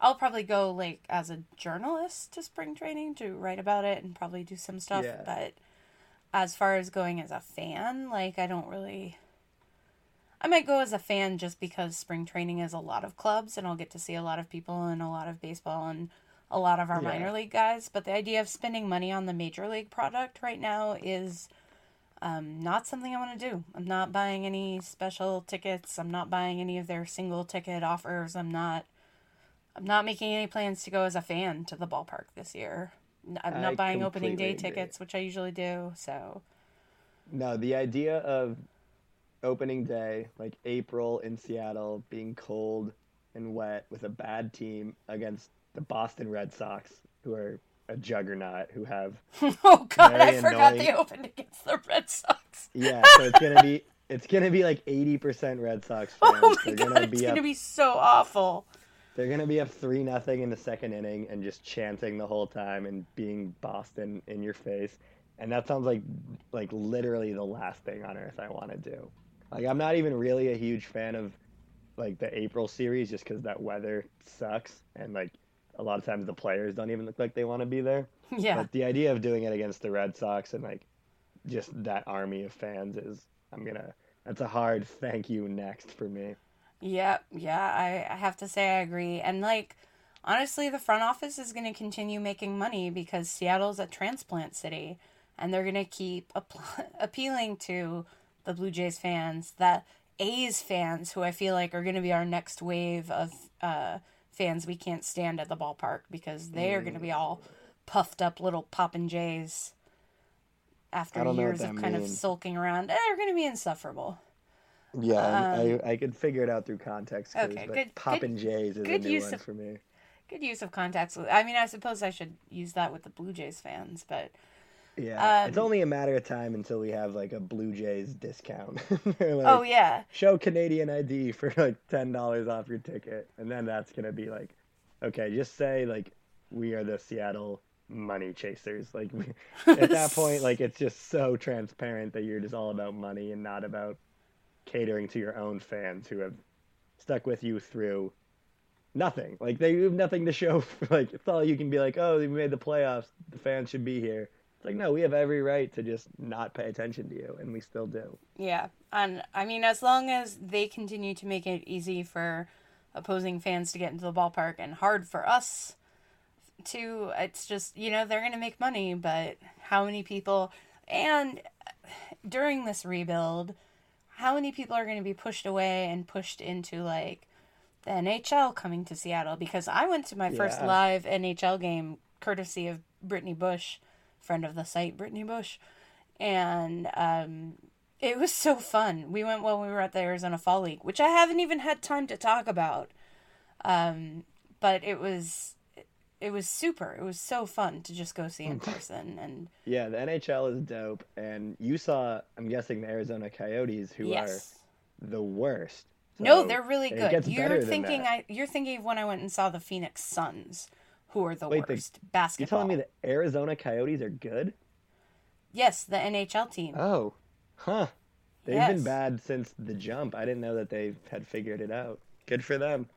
I'll probably go like as a journalist to spring training to write about it and probably do some stuff. Yeah. But as far as going as a fan, like I don't really. I might go as a fan just because spring training is a lot of clubs and I'll get to see a lot of people and a lot of baseball and a lot of our Yeah. minor league guys. But the idea of spending money on the major league product right now is um, not something I want to do. I'm not buying any special tickets. I'm not buying any of their single ticket offers. I'm not. I'm not making any plans to go as a fan to the ballpark this year. I'm not I buying opening day agree. tickets, which I usually do. So No, the idea of opening day, like April in Seattle, being cold and wet with a bad team against the Boston Red Sox, who are a juggernaut, who have oh god, I forgot annoying- they opened against the Red Sox. Yeah, so it's gonna be it's gonna be like eighty percent Red Sox oh, fans. Oh my They're god, gonna it's be gonna be so awful. they're gonna be up three nothing in the second inning and just chanting the whole time and being Boston in your face. And that sounds like like literally the last thing on earth I want to do. Like I'm not even really a huge fan of like the April series just because that weather sucks and like a lot of times the players don't even look like they want to be there. Yeah. But the idea of doing it against the Red Sox and like just that army of fans is I'm gonna that's a hard thank you next for me. Yeah, yeah, I, I have to say I agree. And like honestly, the front office is going to continue making money because Seattle's a transplant city and they're going to keep app- appealing to the Blue Jays fans, the A's fans who I feel like are going to be our next wave of uh, fans we can't stand at the ballpark because they are going to be all puffed up little poppin' Jays after I don't know what years of kind of sulking around. They're going to be insufferable. Yeah, Um, I I could figure it out through context okay, good- Poppin' good- Jays is a good new use one of- for me. Good use of context. I mean, I suppose I should use that with the Blue Jays fans, but Yeah, it's Um, only a matter of time until we have like a Blue Jays discount. Like, oh yeah, show Canadian ID for like ten dollars off your ticket, and then that's gonna be like, okay, just say like we are the Seattle money chasers. Like we, at that point, like it's just so transparent that you're just all about money and not about catering to your own fans who have stuck with you through nothing. Like they have nothing to show. For, like it's all you can be like, oh, we made the playoffs. The fans should be here. It's like no, we have every right to just not pay attention to you, and we still do. yeah. And I mean, as long as they continue to make it easy for opposing fans to get into the ballpark and hard for us to, it's just you know they're gonna make money, but how many people and during this rebuild, how many people are going to be pushed away and pushed into like the NHL coming to Seattle? Because I went to my first live NHL game courtesy of Brittany Bush, friend of the site, Brittany Bush, and um, it was so fun. We went when we were at the Arizona Fall League, which I haven't even had time to talk about. Um, but it was it was super. It was so fun to just go see in person and Yeah, the NHL is dope, and you saw, I'm guessing, the Arizona Coyotes, who Yes. are the worst. No, they're really good. You're thinking. I you're thinking of when I went and saw the Phoenix Suns, who are the Wait, the- worst You're telling me the Arizona Coyotes are good? Yes, the NHL team. Oh, huh. They've Yes. been bad since the jump. I didn't know that they had figured it out. Good for them.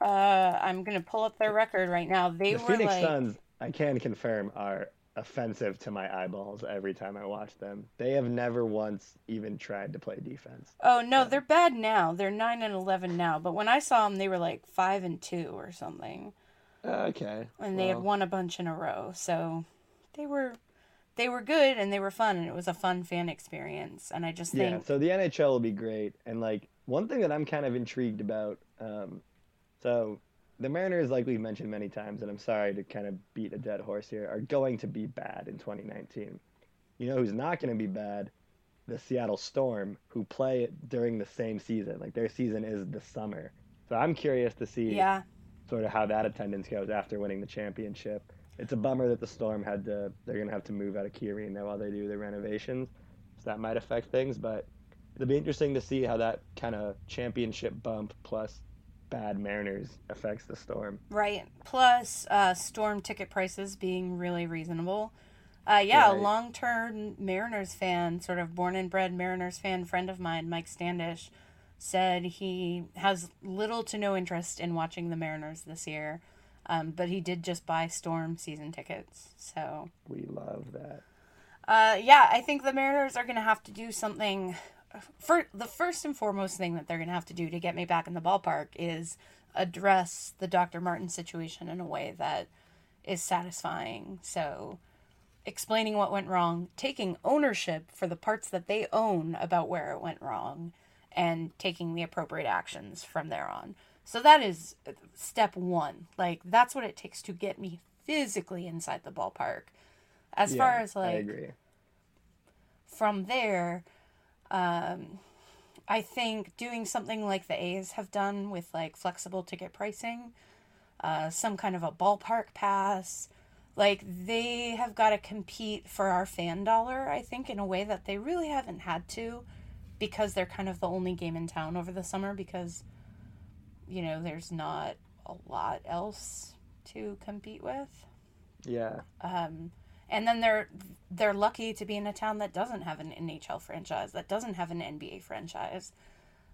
Uh, I'm gonna pull up their record right now. They the were Phoenix like, Suns, I can confirm, are offensive to my eyeballs every time I watch them. They have never once even tried to play defense. oh no, they're bad now. They're nine and eleven now. But when I saw them, they were like five and two or something, Okay. and they had won a bunch in a row. So they were they were good and they were fun, and it was a fun fan experience. And I just Yeah, think so the NHL will be great. And like one thing that I'm kind of intrigued about, um, so the Mariners, like we've mentioned many times, and I'm sorry to kind of beat a dead horse here, are going to be bad in 2019. You know who's not going to be bad? The Seattle Storm, who play during the same season. Like their season is the summer. So I'm curious to see yeah. Sort of how that attendance goes after winning the championship. It's a bummer that the Storm had to they're gonna have to move out of Key Arena while they do the renovations. So that might affect things, but it'll be interesting to see how that kind of championship bump plus bad Mariners affects the Storm. Right. Plus, uh, storm ticket prices being really reasonable. Uh, yeah, a long term Mariners fan, sort of born and bred Mariners fan, friend of mine, Mike Standish, said he has little to no interest in watching the Mariners this year. Um, but he did just buy Storm season tickets, so we love that. Uh, yeah, I think the Mariners are going to have to do something. For the first and foremost thing that they're going to have to do to get me back in the ballpark is address the Dr. Martin situation in a way that is satisfying. So, explaining what went wrong, taking ownership for the parts that they own about where it went wrong, and taking the appropriate actions from there on. So, that is step one. Like, that's what it takes to get me physically inside the ballpark. As Yeah, far as I like agree. from there, um, I think doing something like the A's have done with like flexible ticket pricing, uh, some kind of a ballpark pass, like they have got to compete for our fan dollar, I think, in a way that they really haven't had to because they're kind of the only game in town over the summer because, you know, there's not a lot else to compete with. Yeah. Um, and then they're they're lucky to be in a town that doesn't have an NHL franchise, that doesn't have an NBA franchise.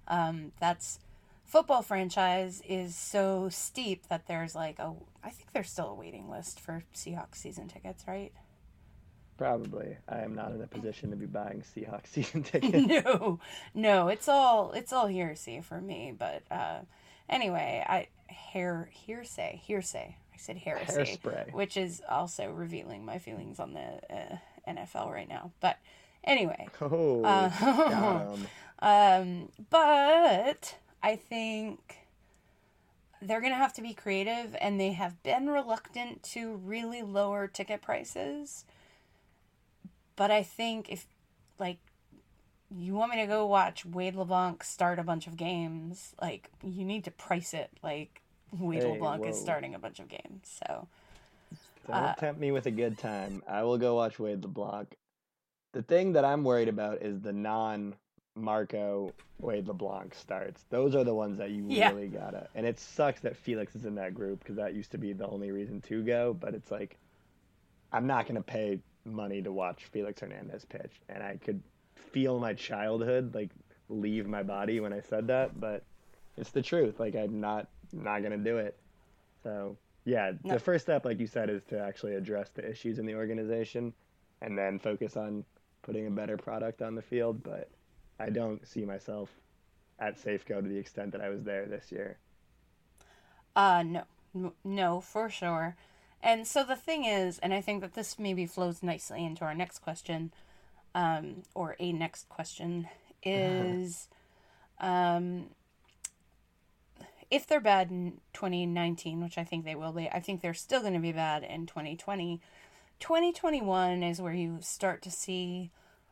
Um, that's football franchise is so steep that there's like a I think there's still a waiting list for Seahawks season tickets, right? Probably. I am not in a position to be buying Seahawks season tickets. no, no, it's all it's all hearsay for me. But uh, anyway, I hair hearsay hearsay. I said heresy, Hairspray. which is also revealing my feelings on the uh, NFL right now. But anyway, Oh, uh, um, but I think they're gonna have to be creative, and they have been reluctant to really lower ticket prices. But I think if, like, you want me to go watch Wade LeBlanc start a bunch of games, like, you need to price it like Wade Hey, LeBlanc is starting a bunch of games. So, Don't Uh, tempt me with a good time. I will go watch Wade LeBlanc. The thing that I'm worried about is the non Marco Wade LeBlanc starts. Those are the ones that you Yeah. really gotta. And it sucks that Felix is in that group because that used to be the only reason to go. But it's like, I'm not gonna pay money to watch Felix Hernandez pitch, and I could feel my childhood like leave my body when I said that. But it's the truth. Like I'm not not gonna do it. So yeah, No. the first step, like you said, is to actually address the issues in the organization, and then focus on putting a better product on the field. But I don't see myself at Safeco to the extent that I was there this year. Uh, no, no, for sure. And so the thing is, and I think that this maybe flows nicely into our next question, um, or a next question, is, um, if they're bad in 2019, which I think they will be, I think they're still going to be bad in 2020. 2021 is where you start to see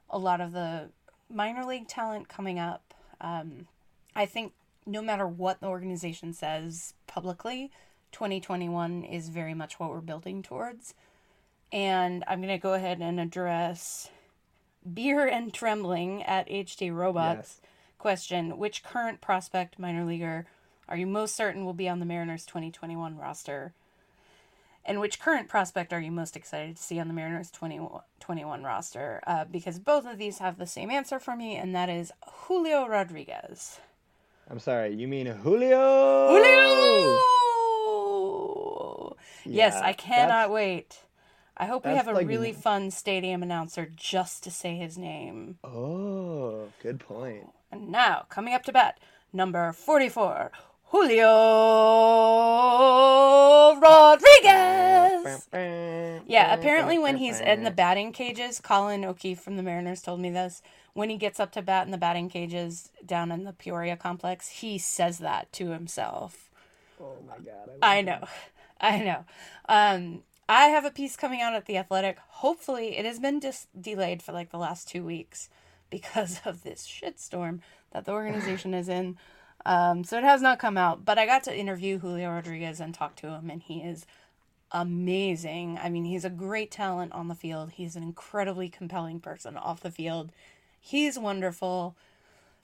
a lot of the minor league talent coming up. Um, I think no matter what the organization says publicly, 2021 is very much what we're building towards. And I'm going to go ahead and address Beer and Trembling at HD Robots question Which current prospect minor leaguer are you most certain will be on the Mariners 2021 roster? And which current prospect are you most excited to see on the Mariners 2021 roster? Uh, because both of these have the same answer for me, and that is Julio Rodriguez. I'm sorry, you mean Julio? Julio! Yes, Yeah, I cannot wait. I hope we have a like- really fun stadium announcer just to say his name. Oh, good point. And now, coming up to bat, number 44, Julio Rodriguez. Yeah, apparently when he's in the batting cages, Colin O'Keefe from the Mariners told me this. When he gets up to bat in the batting cages down in the Peoria complex, he says that to himself. Oh my god. I know. I know. Um, I have a piece coming out at The Athletic. Hopefully, it has been dis- delayed for like the last two weeks because of this shitstorm that the organization is in. Um, so it has not come out, but I got to interview Julio Rodriguez and talk to him, and he is amazing. I mean, he's a great talent on the field. He's an incredibly compelling person off the field. He's wonderful.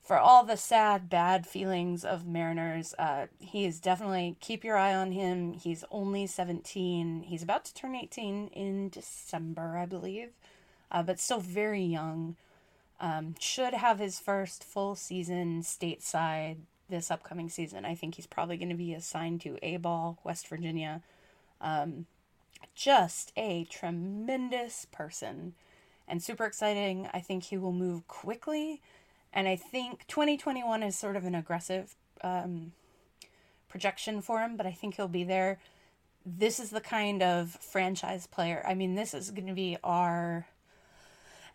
For all the sad, bad feelings of Mariners, uh, he is definitely keep your eye on him. He's only 17. He's about to turn 18 in December, I believe, uh, but still very young. Um, should have his first full season stateside this upcoming season. I think he's probably going to be assigned to A Ball, West Virginia, Um, just a tremendous person and super exciting. I think he will move quickly. And I think 2021 is sort of an aggressive um, projection for him, but I think he'll be there. This is the kind of franchise player. I mean, this is going to be our.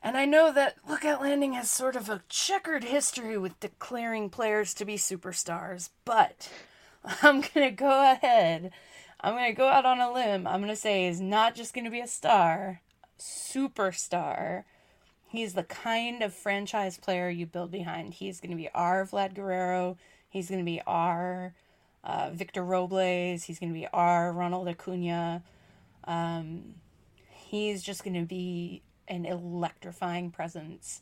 And I know that Lookout Landing has sort of a checkered history with declaring players to be superstars, but I'm going to go ahead. I'm going to go out on a limb. I'm going to say he's not just going to be a star, superstar. He's the kind of franchise player you build behind. He's going to be our Vlad Guerrero. He's going to be our uh, Victor Robles. He's going to be our Ronald Acuna. Um, he's just going to be an electrifying presence.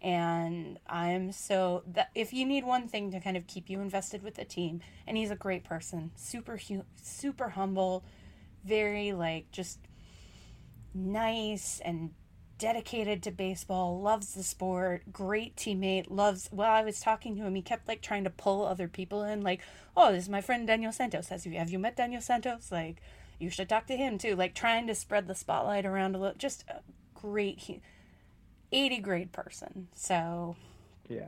And I'm so that if you need one thing to kind of keep you invested with the team, and he's a great person, super super humble, very like just nice and dedicated to baseball, loves the sport, great teammate, loves. Well, I was talking to him, he kept like trying to pull other people in, like, oh, this is my friend Daniel Santos. Has you have you met Daniel Santos? Like, you should talk to him too. Like, trying to spread the spotlight around a little. Just a great, 80 grade person. So, yeah,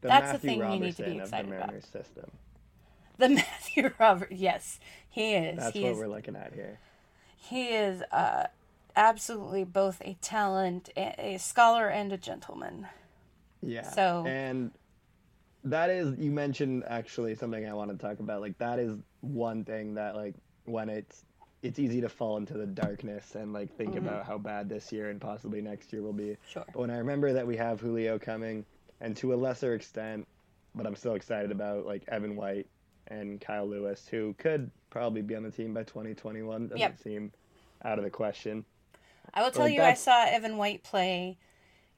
the that's Matthew the thing Roberson you need to be excited the about. System. The Matthew Robert, yes, he is. That's he what is, we're looking at here. He is uh, absolutely both a talent, a, scholar, and a gentleman. Yeah. So- and that is you mentioned actually something I want to talk about. Like that is one thing that like when it's it's easy to fall into the darkness and like think Mhm. about how bad this year and possibly next year will be. Sure. But when I remember that we have Julio coming, and to a lesser extent, but I'm still excited about like Evan White and Kyle Lewis, who could probably be on the team by 2021. Doesn't Yep. seem out of the question. I will tell you, I saw Evan White play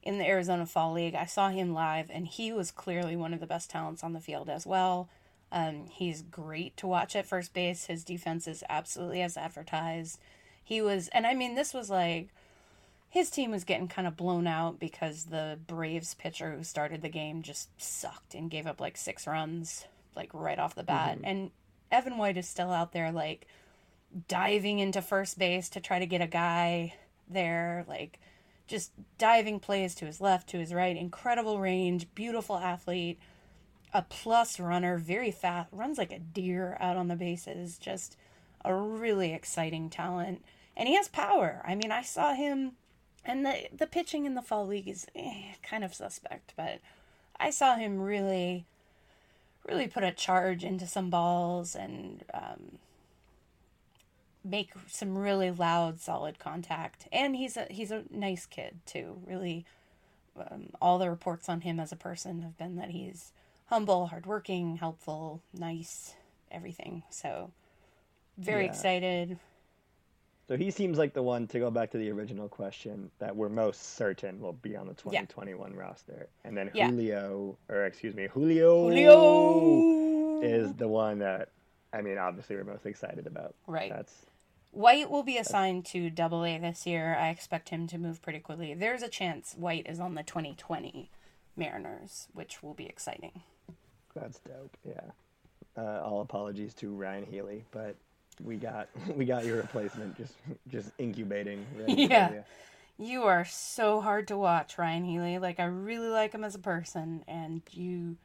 in the Arizona Fall League. I saw him live, and he was clearly one of the best talents on the field as well. Um, he's great to watch at first base. His defense is absolutely as advertised. He was, and I mean, this was like his team was getting kind of blown out because the Braves pitcher who started the game just sucked and gave up like six runs, like right off the bat. Mhm. And Evan White is still out there, like diving into first base to try to get a guy there, like just diving plays to his left, to his right. Incredible range, beautiful athlete, a plus runner, very fast, runs like a deer out on the bases. Just a really exciting talent, and he has power. I mean, I saw him, and the the pitching in the fall league is eh, kind of suspect, but I saw him really, really put a charge into some balls and. Um, make some really loud solid contact and he's a he's a nice kid too really um, all the reports on him as a person have been that he's humble hardworking helpful nice everything so very Yeah. excited So he seems like the one to go back to the original question that we're most certain will be on the Yeah. 2021 roster. And then Yeah. Julio, or excuse me, Julio, Julio! is the one that, I mean, obviously we're most excited about. Right. That's White will be assigned to Double A this year. I expect him to move pretty quickly. There's a chance White is on the 2020 Mariners, which will be exciting. that's dope. Yeah. Uh, all apologies to Ryan Healy, but we got we got your replacement just just incubating. Yeah. you. You are so hard to watch, Ryan Healy. Like I really like him as a person, and you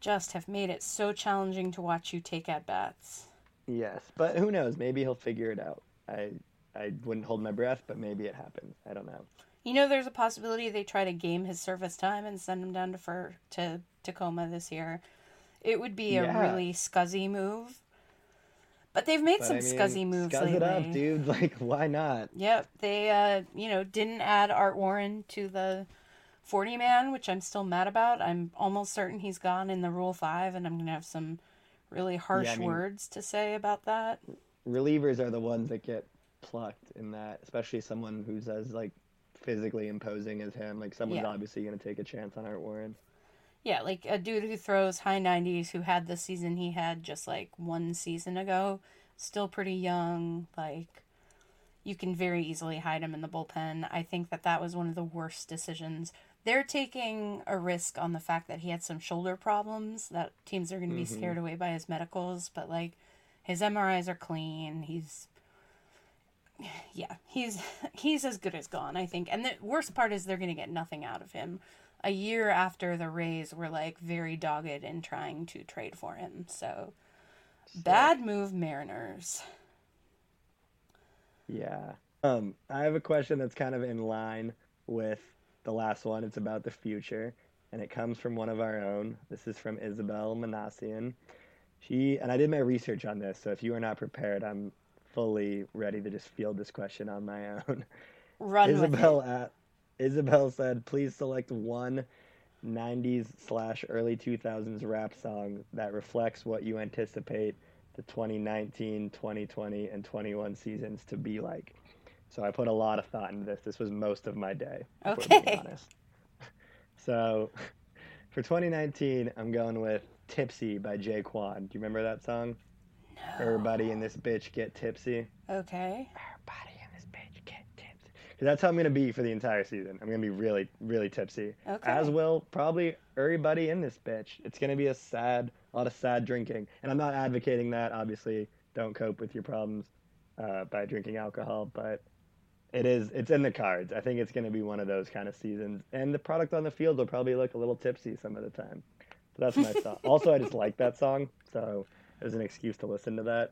just have made it so challenging to watch you take at bats. Yes, but who knows? Maybe he'll figure it out. I I wouldn't hold my breath, but maybe it happens. I don't know. You know, there's a possibility they try to game his service time and send him down to for to Tacoma this year. It would be a Yeah. really scuzzy move. But they've made But, some I mean, scuzzy moves scuzz lately. it up, dude. Like, why not? Yep, they uh, you know, didn't add Art Warren to the 40 man, which I'm still mad about. I'm almost certain he's gone in the Rule 5 and I'm going to have some really harsh I mean- words to say about that. Relievers are the ones that get plucked in that, especially someone who's as like physically imposing as him. Like someone's Yeah. obviously going to take a chance on Art Warren. Yeah, like a dude who throws high 90s who had the season he had just like one season ago, still pretty young, like you can very easily hide him in the bullpen. I think that that was one of the worst decisions. They're taking a risk on the fact that he had some shoulder problems that teams are going to be Mhm. scared away by his medicals, but like his MRIs are clean. He's yeah, he's he's as good as gone, I think. And the worst part is they're going to get nothing out of him. A year after the Rays were like very dogged in trying to trade for him. So bad move Mariners. Yeah. Um, I have a question that's kind of in line with the last one. It's about the future, and it comes from one of our own. This is from Isabel Manassian. She and I did my research on this, so if you are not prepared, I'm fully ready to just field this question on my own. Run Isabel at Isabel said, "Please select one 90s slash early 2000s rap song that reflects what you anticipate the 2019, 2020, and 21 seasons to be like." So I put a lot of thought into this. This was most of my day. Okay. honest. So for 2019, I'm going with "Tipsy" by J-Kwon. Do you remember that song? No. Everybody in this bitch get tipsy. Okay. 'Cause that's how I'm gonna be for the entire season. I'm gonna be really, really tipsy. Okay. As will probably everybody in this bitch. It's gonna be a sad, a lot of sad drinking, and I'm not advocating that. Obviously, don't cope with your problems uh, by drinking alcohol, but it is. It's in the cards. I think it's gonna be one of those kind of seasons, and the product on the field will probably look a little tipsy some of the time. So that's my thought. Also, I just like that song, so there's an excuse to listen to that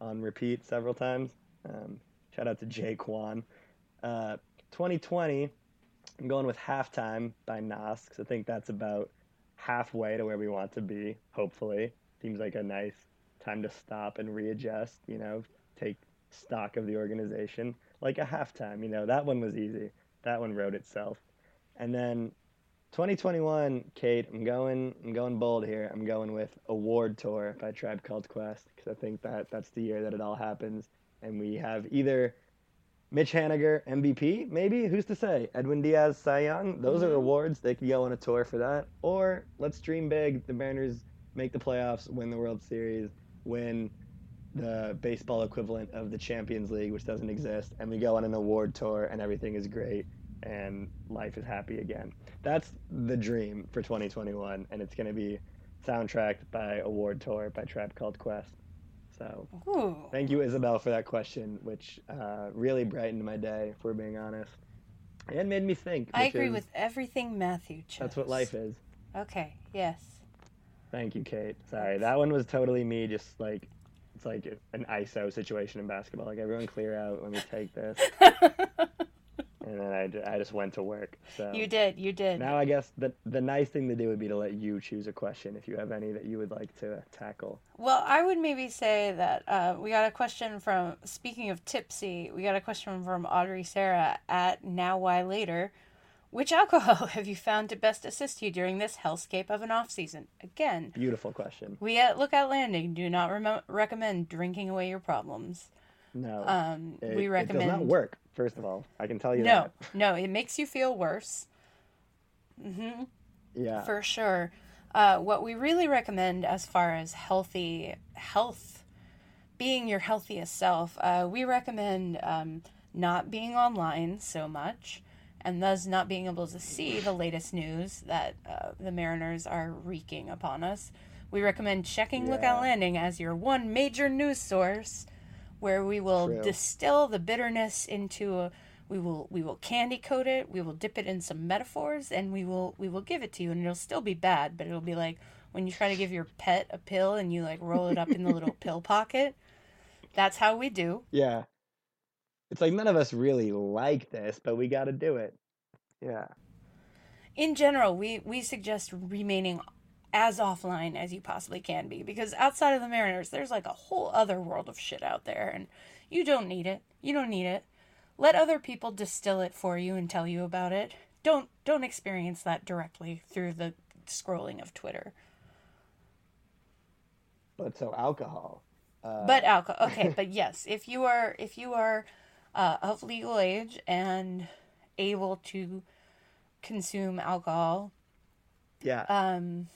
on repeat several times. Um, shout out to J-Kwon. Uh, 2020, I'm going with Halftime by Nas because I think that's about halfway to where we want to be, hopefully. Seems like a nice time to stop and readjust, you know, take stock of the organization. Like a halftime, you know, that one was easy. That one wrote itself. And then 2021, Kate, I'm going I'm going bold here. I'm going with Award Tour by Tribe Called Quest because I think that that's the year that it all happens and we have either Mitch Haniger MVP, maybe who's to say? Edwin Diaz Cy Young, those are awards. They could go on a tour for that. Or let's dream big. The Mariners make the playoffs, win the World Series, win the baseball equivalent of the Champions League, which doesn't exist, and we go on an award tour and everything is great and life is happy again. That's the dream for 2021, and it's going to be soundtracked by Award Tour by Tribe Called Quest. So Ooh. thank you, Isabel, for that question, which uh, really brightened my day, if we're being honest, and made me think. I agree is- with everything Matthew chose. That's what life is. Okay. Yes. Thank you, Kate. Sorry, that one was totally me. Just like it's like an ISO situation in basketball. Like everyone clear out. Let me take this. and then I, I just went to work. So You did. You did. Now I guess the the nice thing to do would be to let you choose a question if you have any that you would like to tackle. Well, I would maybe say that uh, we got a question from, speaking of tipsy, we got a question from Audrey Sarah at Now Why Later. Which alcohol have you found to best assist you during this hellscape of an off season? Again, Beautiful question. we at Lookout Landing do not rem- recommend drinking away your problems. No, Um, it, we It does recommend not work. First of all, I can tell you No, that. no, it makes you feel worse. hmm Yeah. For sure. Uh, what we really recommend as far as healthy health, being your healthiest self, uh, we recommend um, not being online so much and thus not being able to see the latest news that uh, the Mariners are wreaking upon us. We recommend checking Lookout Landing as your one major news source where we will True. distill the bitterness into a we will we will candy coat it we will dip it in some metaphors and we will we will give it to you and it'll still be bad but it'll be like when you try to give your pet a pill and you like roll it up in the little pill pocket that's how we do Yeah. It's like none of us really like this, but we got to do it. Yeah. in general we we suggest remaining as offline as you possibly can be because outside of the mariners there's like a whole other world of shit out there and you don't need it you don't need it let other people distill it for you and tell you about it don't don't experience that directly through the scrolling of twitter But so alcohol. Uh, but alcohol okay but yes if you are if you are uh, of legal age and able to consume alcohol Yeah. um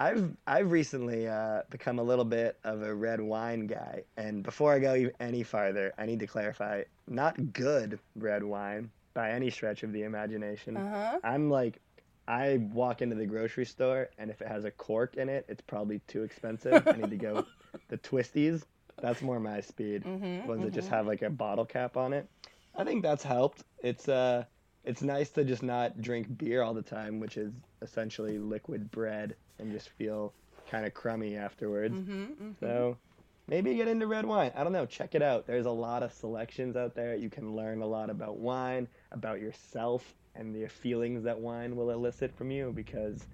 I've I've recently uh, become a little bit of a red wine guy, and before I go any farther, I need to clarify: not good red wine by any stretch of the imagination. Uh-huh. I'm like, I walk into the grocery store, and if it has a cork in it, it's probably too expensive. I need to go the twisties. That's more my speed. Mhm, Ones that just mhm. have like a bottle cap on it. I think that's helped. It's uh, it's nice to just not drink beer all the time, which is essentially liquid bread, and just feel kind of crummy afterwards. Mhm, mhm. So maybe get into red wine. I don't know. Check it out. There's a lot of selections out there. You can learn a lot about wine, about yourself, and the feelings that wine will elicit from you. Because,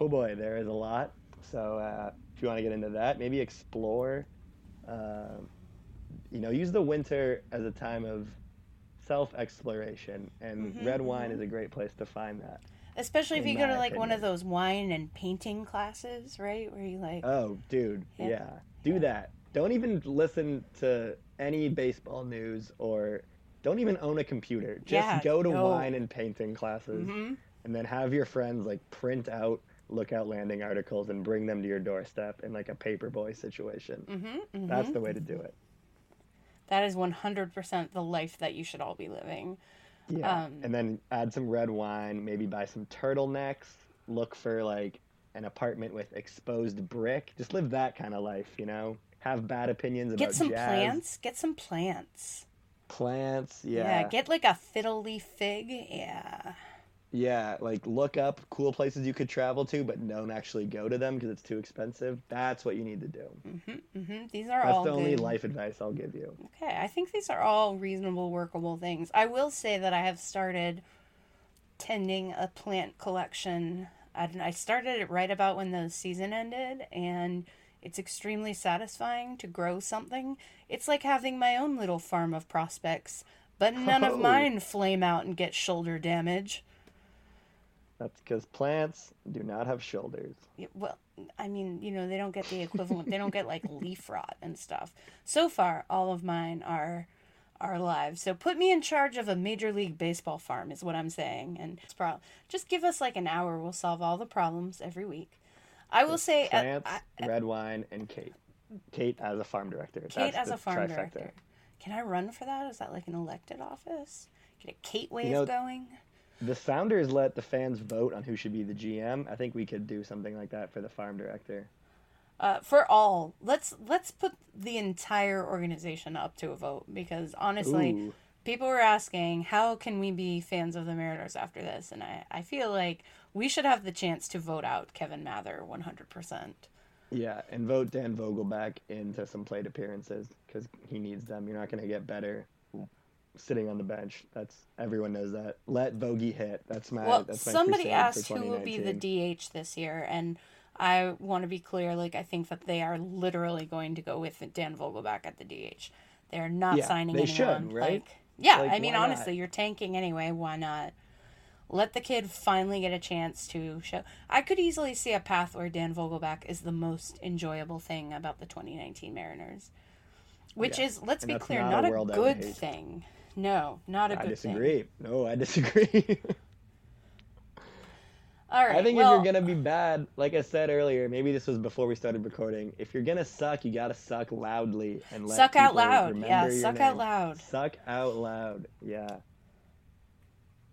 oh boy, there is a lot. So uh, if you want to get into that, maybe explore. Uh, you know, use the winter as a time of self exploration, and Mhm, red wine is a great place to find that. Especially if you go to like one of those wine and painting classes, right? Where you like Oh, dude, Yeah. yeah. Do that. Don't even listen to any baseball news or don't even own a computer. Just Yeah, go to no. wine and painting classes Mhm. and then have your friends like print out lookout landing articles and bring them to your doorstep in like a paperboy situation. Mhm, That's mhm. the way to do it. that is 100% the life that you should all be living. Yeah. Um, and then add some red wine, maybe buy some turtlenecks, look for like an apartment with exposed brick. Just live that kind of life, you know? Have bad opinions about Get some jazz. plants. Get some plants. Plants, Yeah. yeah. Get like a fiddle leaf fig. Yeah. Yeah, like look up cool places you could travel to, but don't actually go to them because it's too expensive. That's what you need to do. hmm These are That's all the only good. life advice I'll give you. Okay, I think these are all reasonable, workable things. I will say that I have started tending a plant collection. I, I started it right about when the season ended, and it's extremely satisfying to grow something. It's like having my own little farm of prospects, but none Oh. of mine flame out and get shoulder damage. That's because plants do not have shoulders. Yeah, Well, I mean, you know, they don't get the equivalent. they don't get like leaf rot and stuff. So far, all of mine are are alive. So put me in charge of a major league baseball farm is what I'm saying. And it's just give us like an hour. We'll solve all the problems every week. I will say, uh, Plants, red wine, and Kate. Kate as a farm director. Kate That's as a farm trifecta. director. Can I run for that? Is that like an elected office? Get a Kate wave know- going? The Sounders let the fans vote on who should be the GM. I think we could do something like that for the farm director. uh, for all let's let's put the entire organization up to a vote because honestly Ooh. people were asking how can we be fans of the mariners after this and i, I feel like we should have the chance to vote out kevin mather 100% Yeah, and vote Dan Vogelbach into some plate appearances because he needs them. You're not going to get better sitting on the bench. That's everyone knows that. Let Vogie hit. That's my. well that's my somebody asked who will be the dh this year and i want to be clear like i think that they are literally going to go with dan vogelbach at the dh they're not Yeah, signing they anyone should, right? like yeah Like, i mean why not? honestly you're tanking anyway why not let the kid finally get a chance to show. I could easily see a path where Dan Vogelbach is the most enjoyable thing about the 2019 Mariners, which Yeah, is, let's and be clear, not not, a a, world I would good thing. No, not a I good disagree. thing. No, I disagree. All right. I think well, if you're gonna be bad, like I said earlier, maybe this was before we started recording. If you're gonna suck, you gotta suck loudly and let Suck out loud. Yeah, suck out name. loud. Suck out loud. Yeah.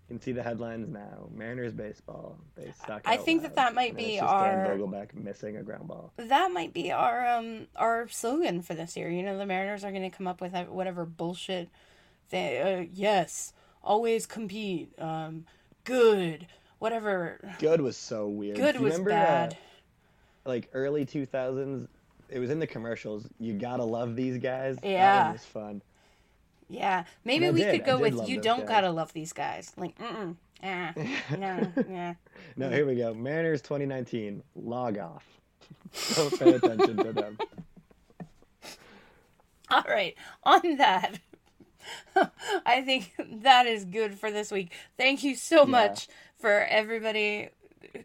You can see the headlines now. Mariners baseball. They suck. I out think that loud. that might And be just Dan our- Vogelbach missing a ground ball. that might be our um our slogan for this year. You know, the Mariners are going to come up with whatever bullshit. They uh, yes, always compete. Um, good, whatever. Good was so weird. Good was remember, bad. Uh, like early 2000s, it was in the commercials. You gotta love these guys. Yeah. one was fun. Yeah, maybe we did, could go with you don't guys. gotta love these guys. Like, mm ah, no, yeah. No, here we go. Mariners 2019. Log off. Don't pay attention to them. All right, on that, I think that is good for this week. Thank you so much for everybody,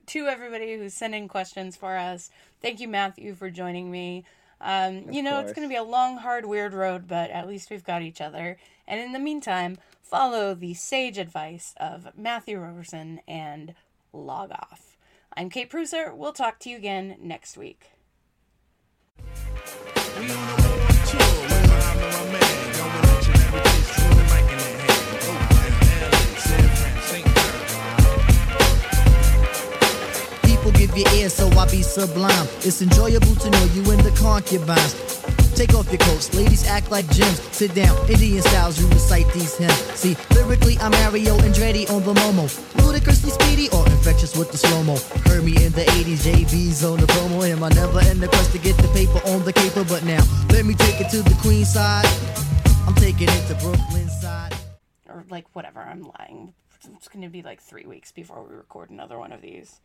to everybody who's sending questions for us. Thank you, Matthew, for joining me. Um, you know, it's going to be a long, hard, weird road, but at least we've got each other. And in the meantime, follow the sage advice of Matthew Roberson and log off. I'm Kate Preusser. We'll talk to you again next week. People give you ear, so I be sublime. It's enjoyable to know you in the concubines. Take off your coats, ladies act like gems. Sit down, Indian styles, you recite these hymns. See, lyrically, I'm Mario Andretti on the Momo. Ludicrously speedy or infectious with the slow mo. Heard me in the 80s, JB's on the promo. Him, I never end the quest to get the paper on the caper. But now, let me take it to the Queen side. I'm taking it to Brooklyn side. Or like whatever, I'm lying. It's gonna be like three weeks before we record another one of these.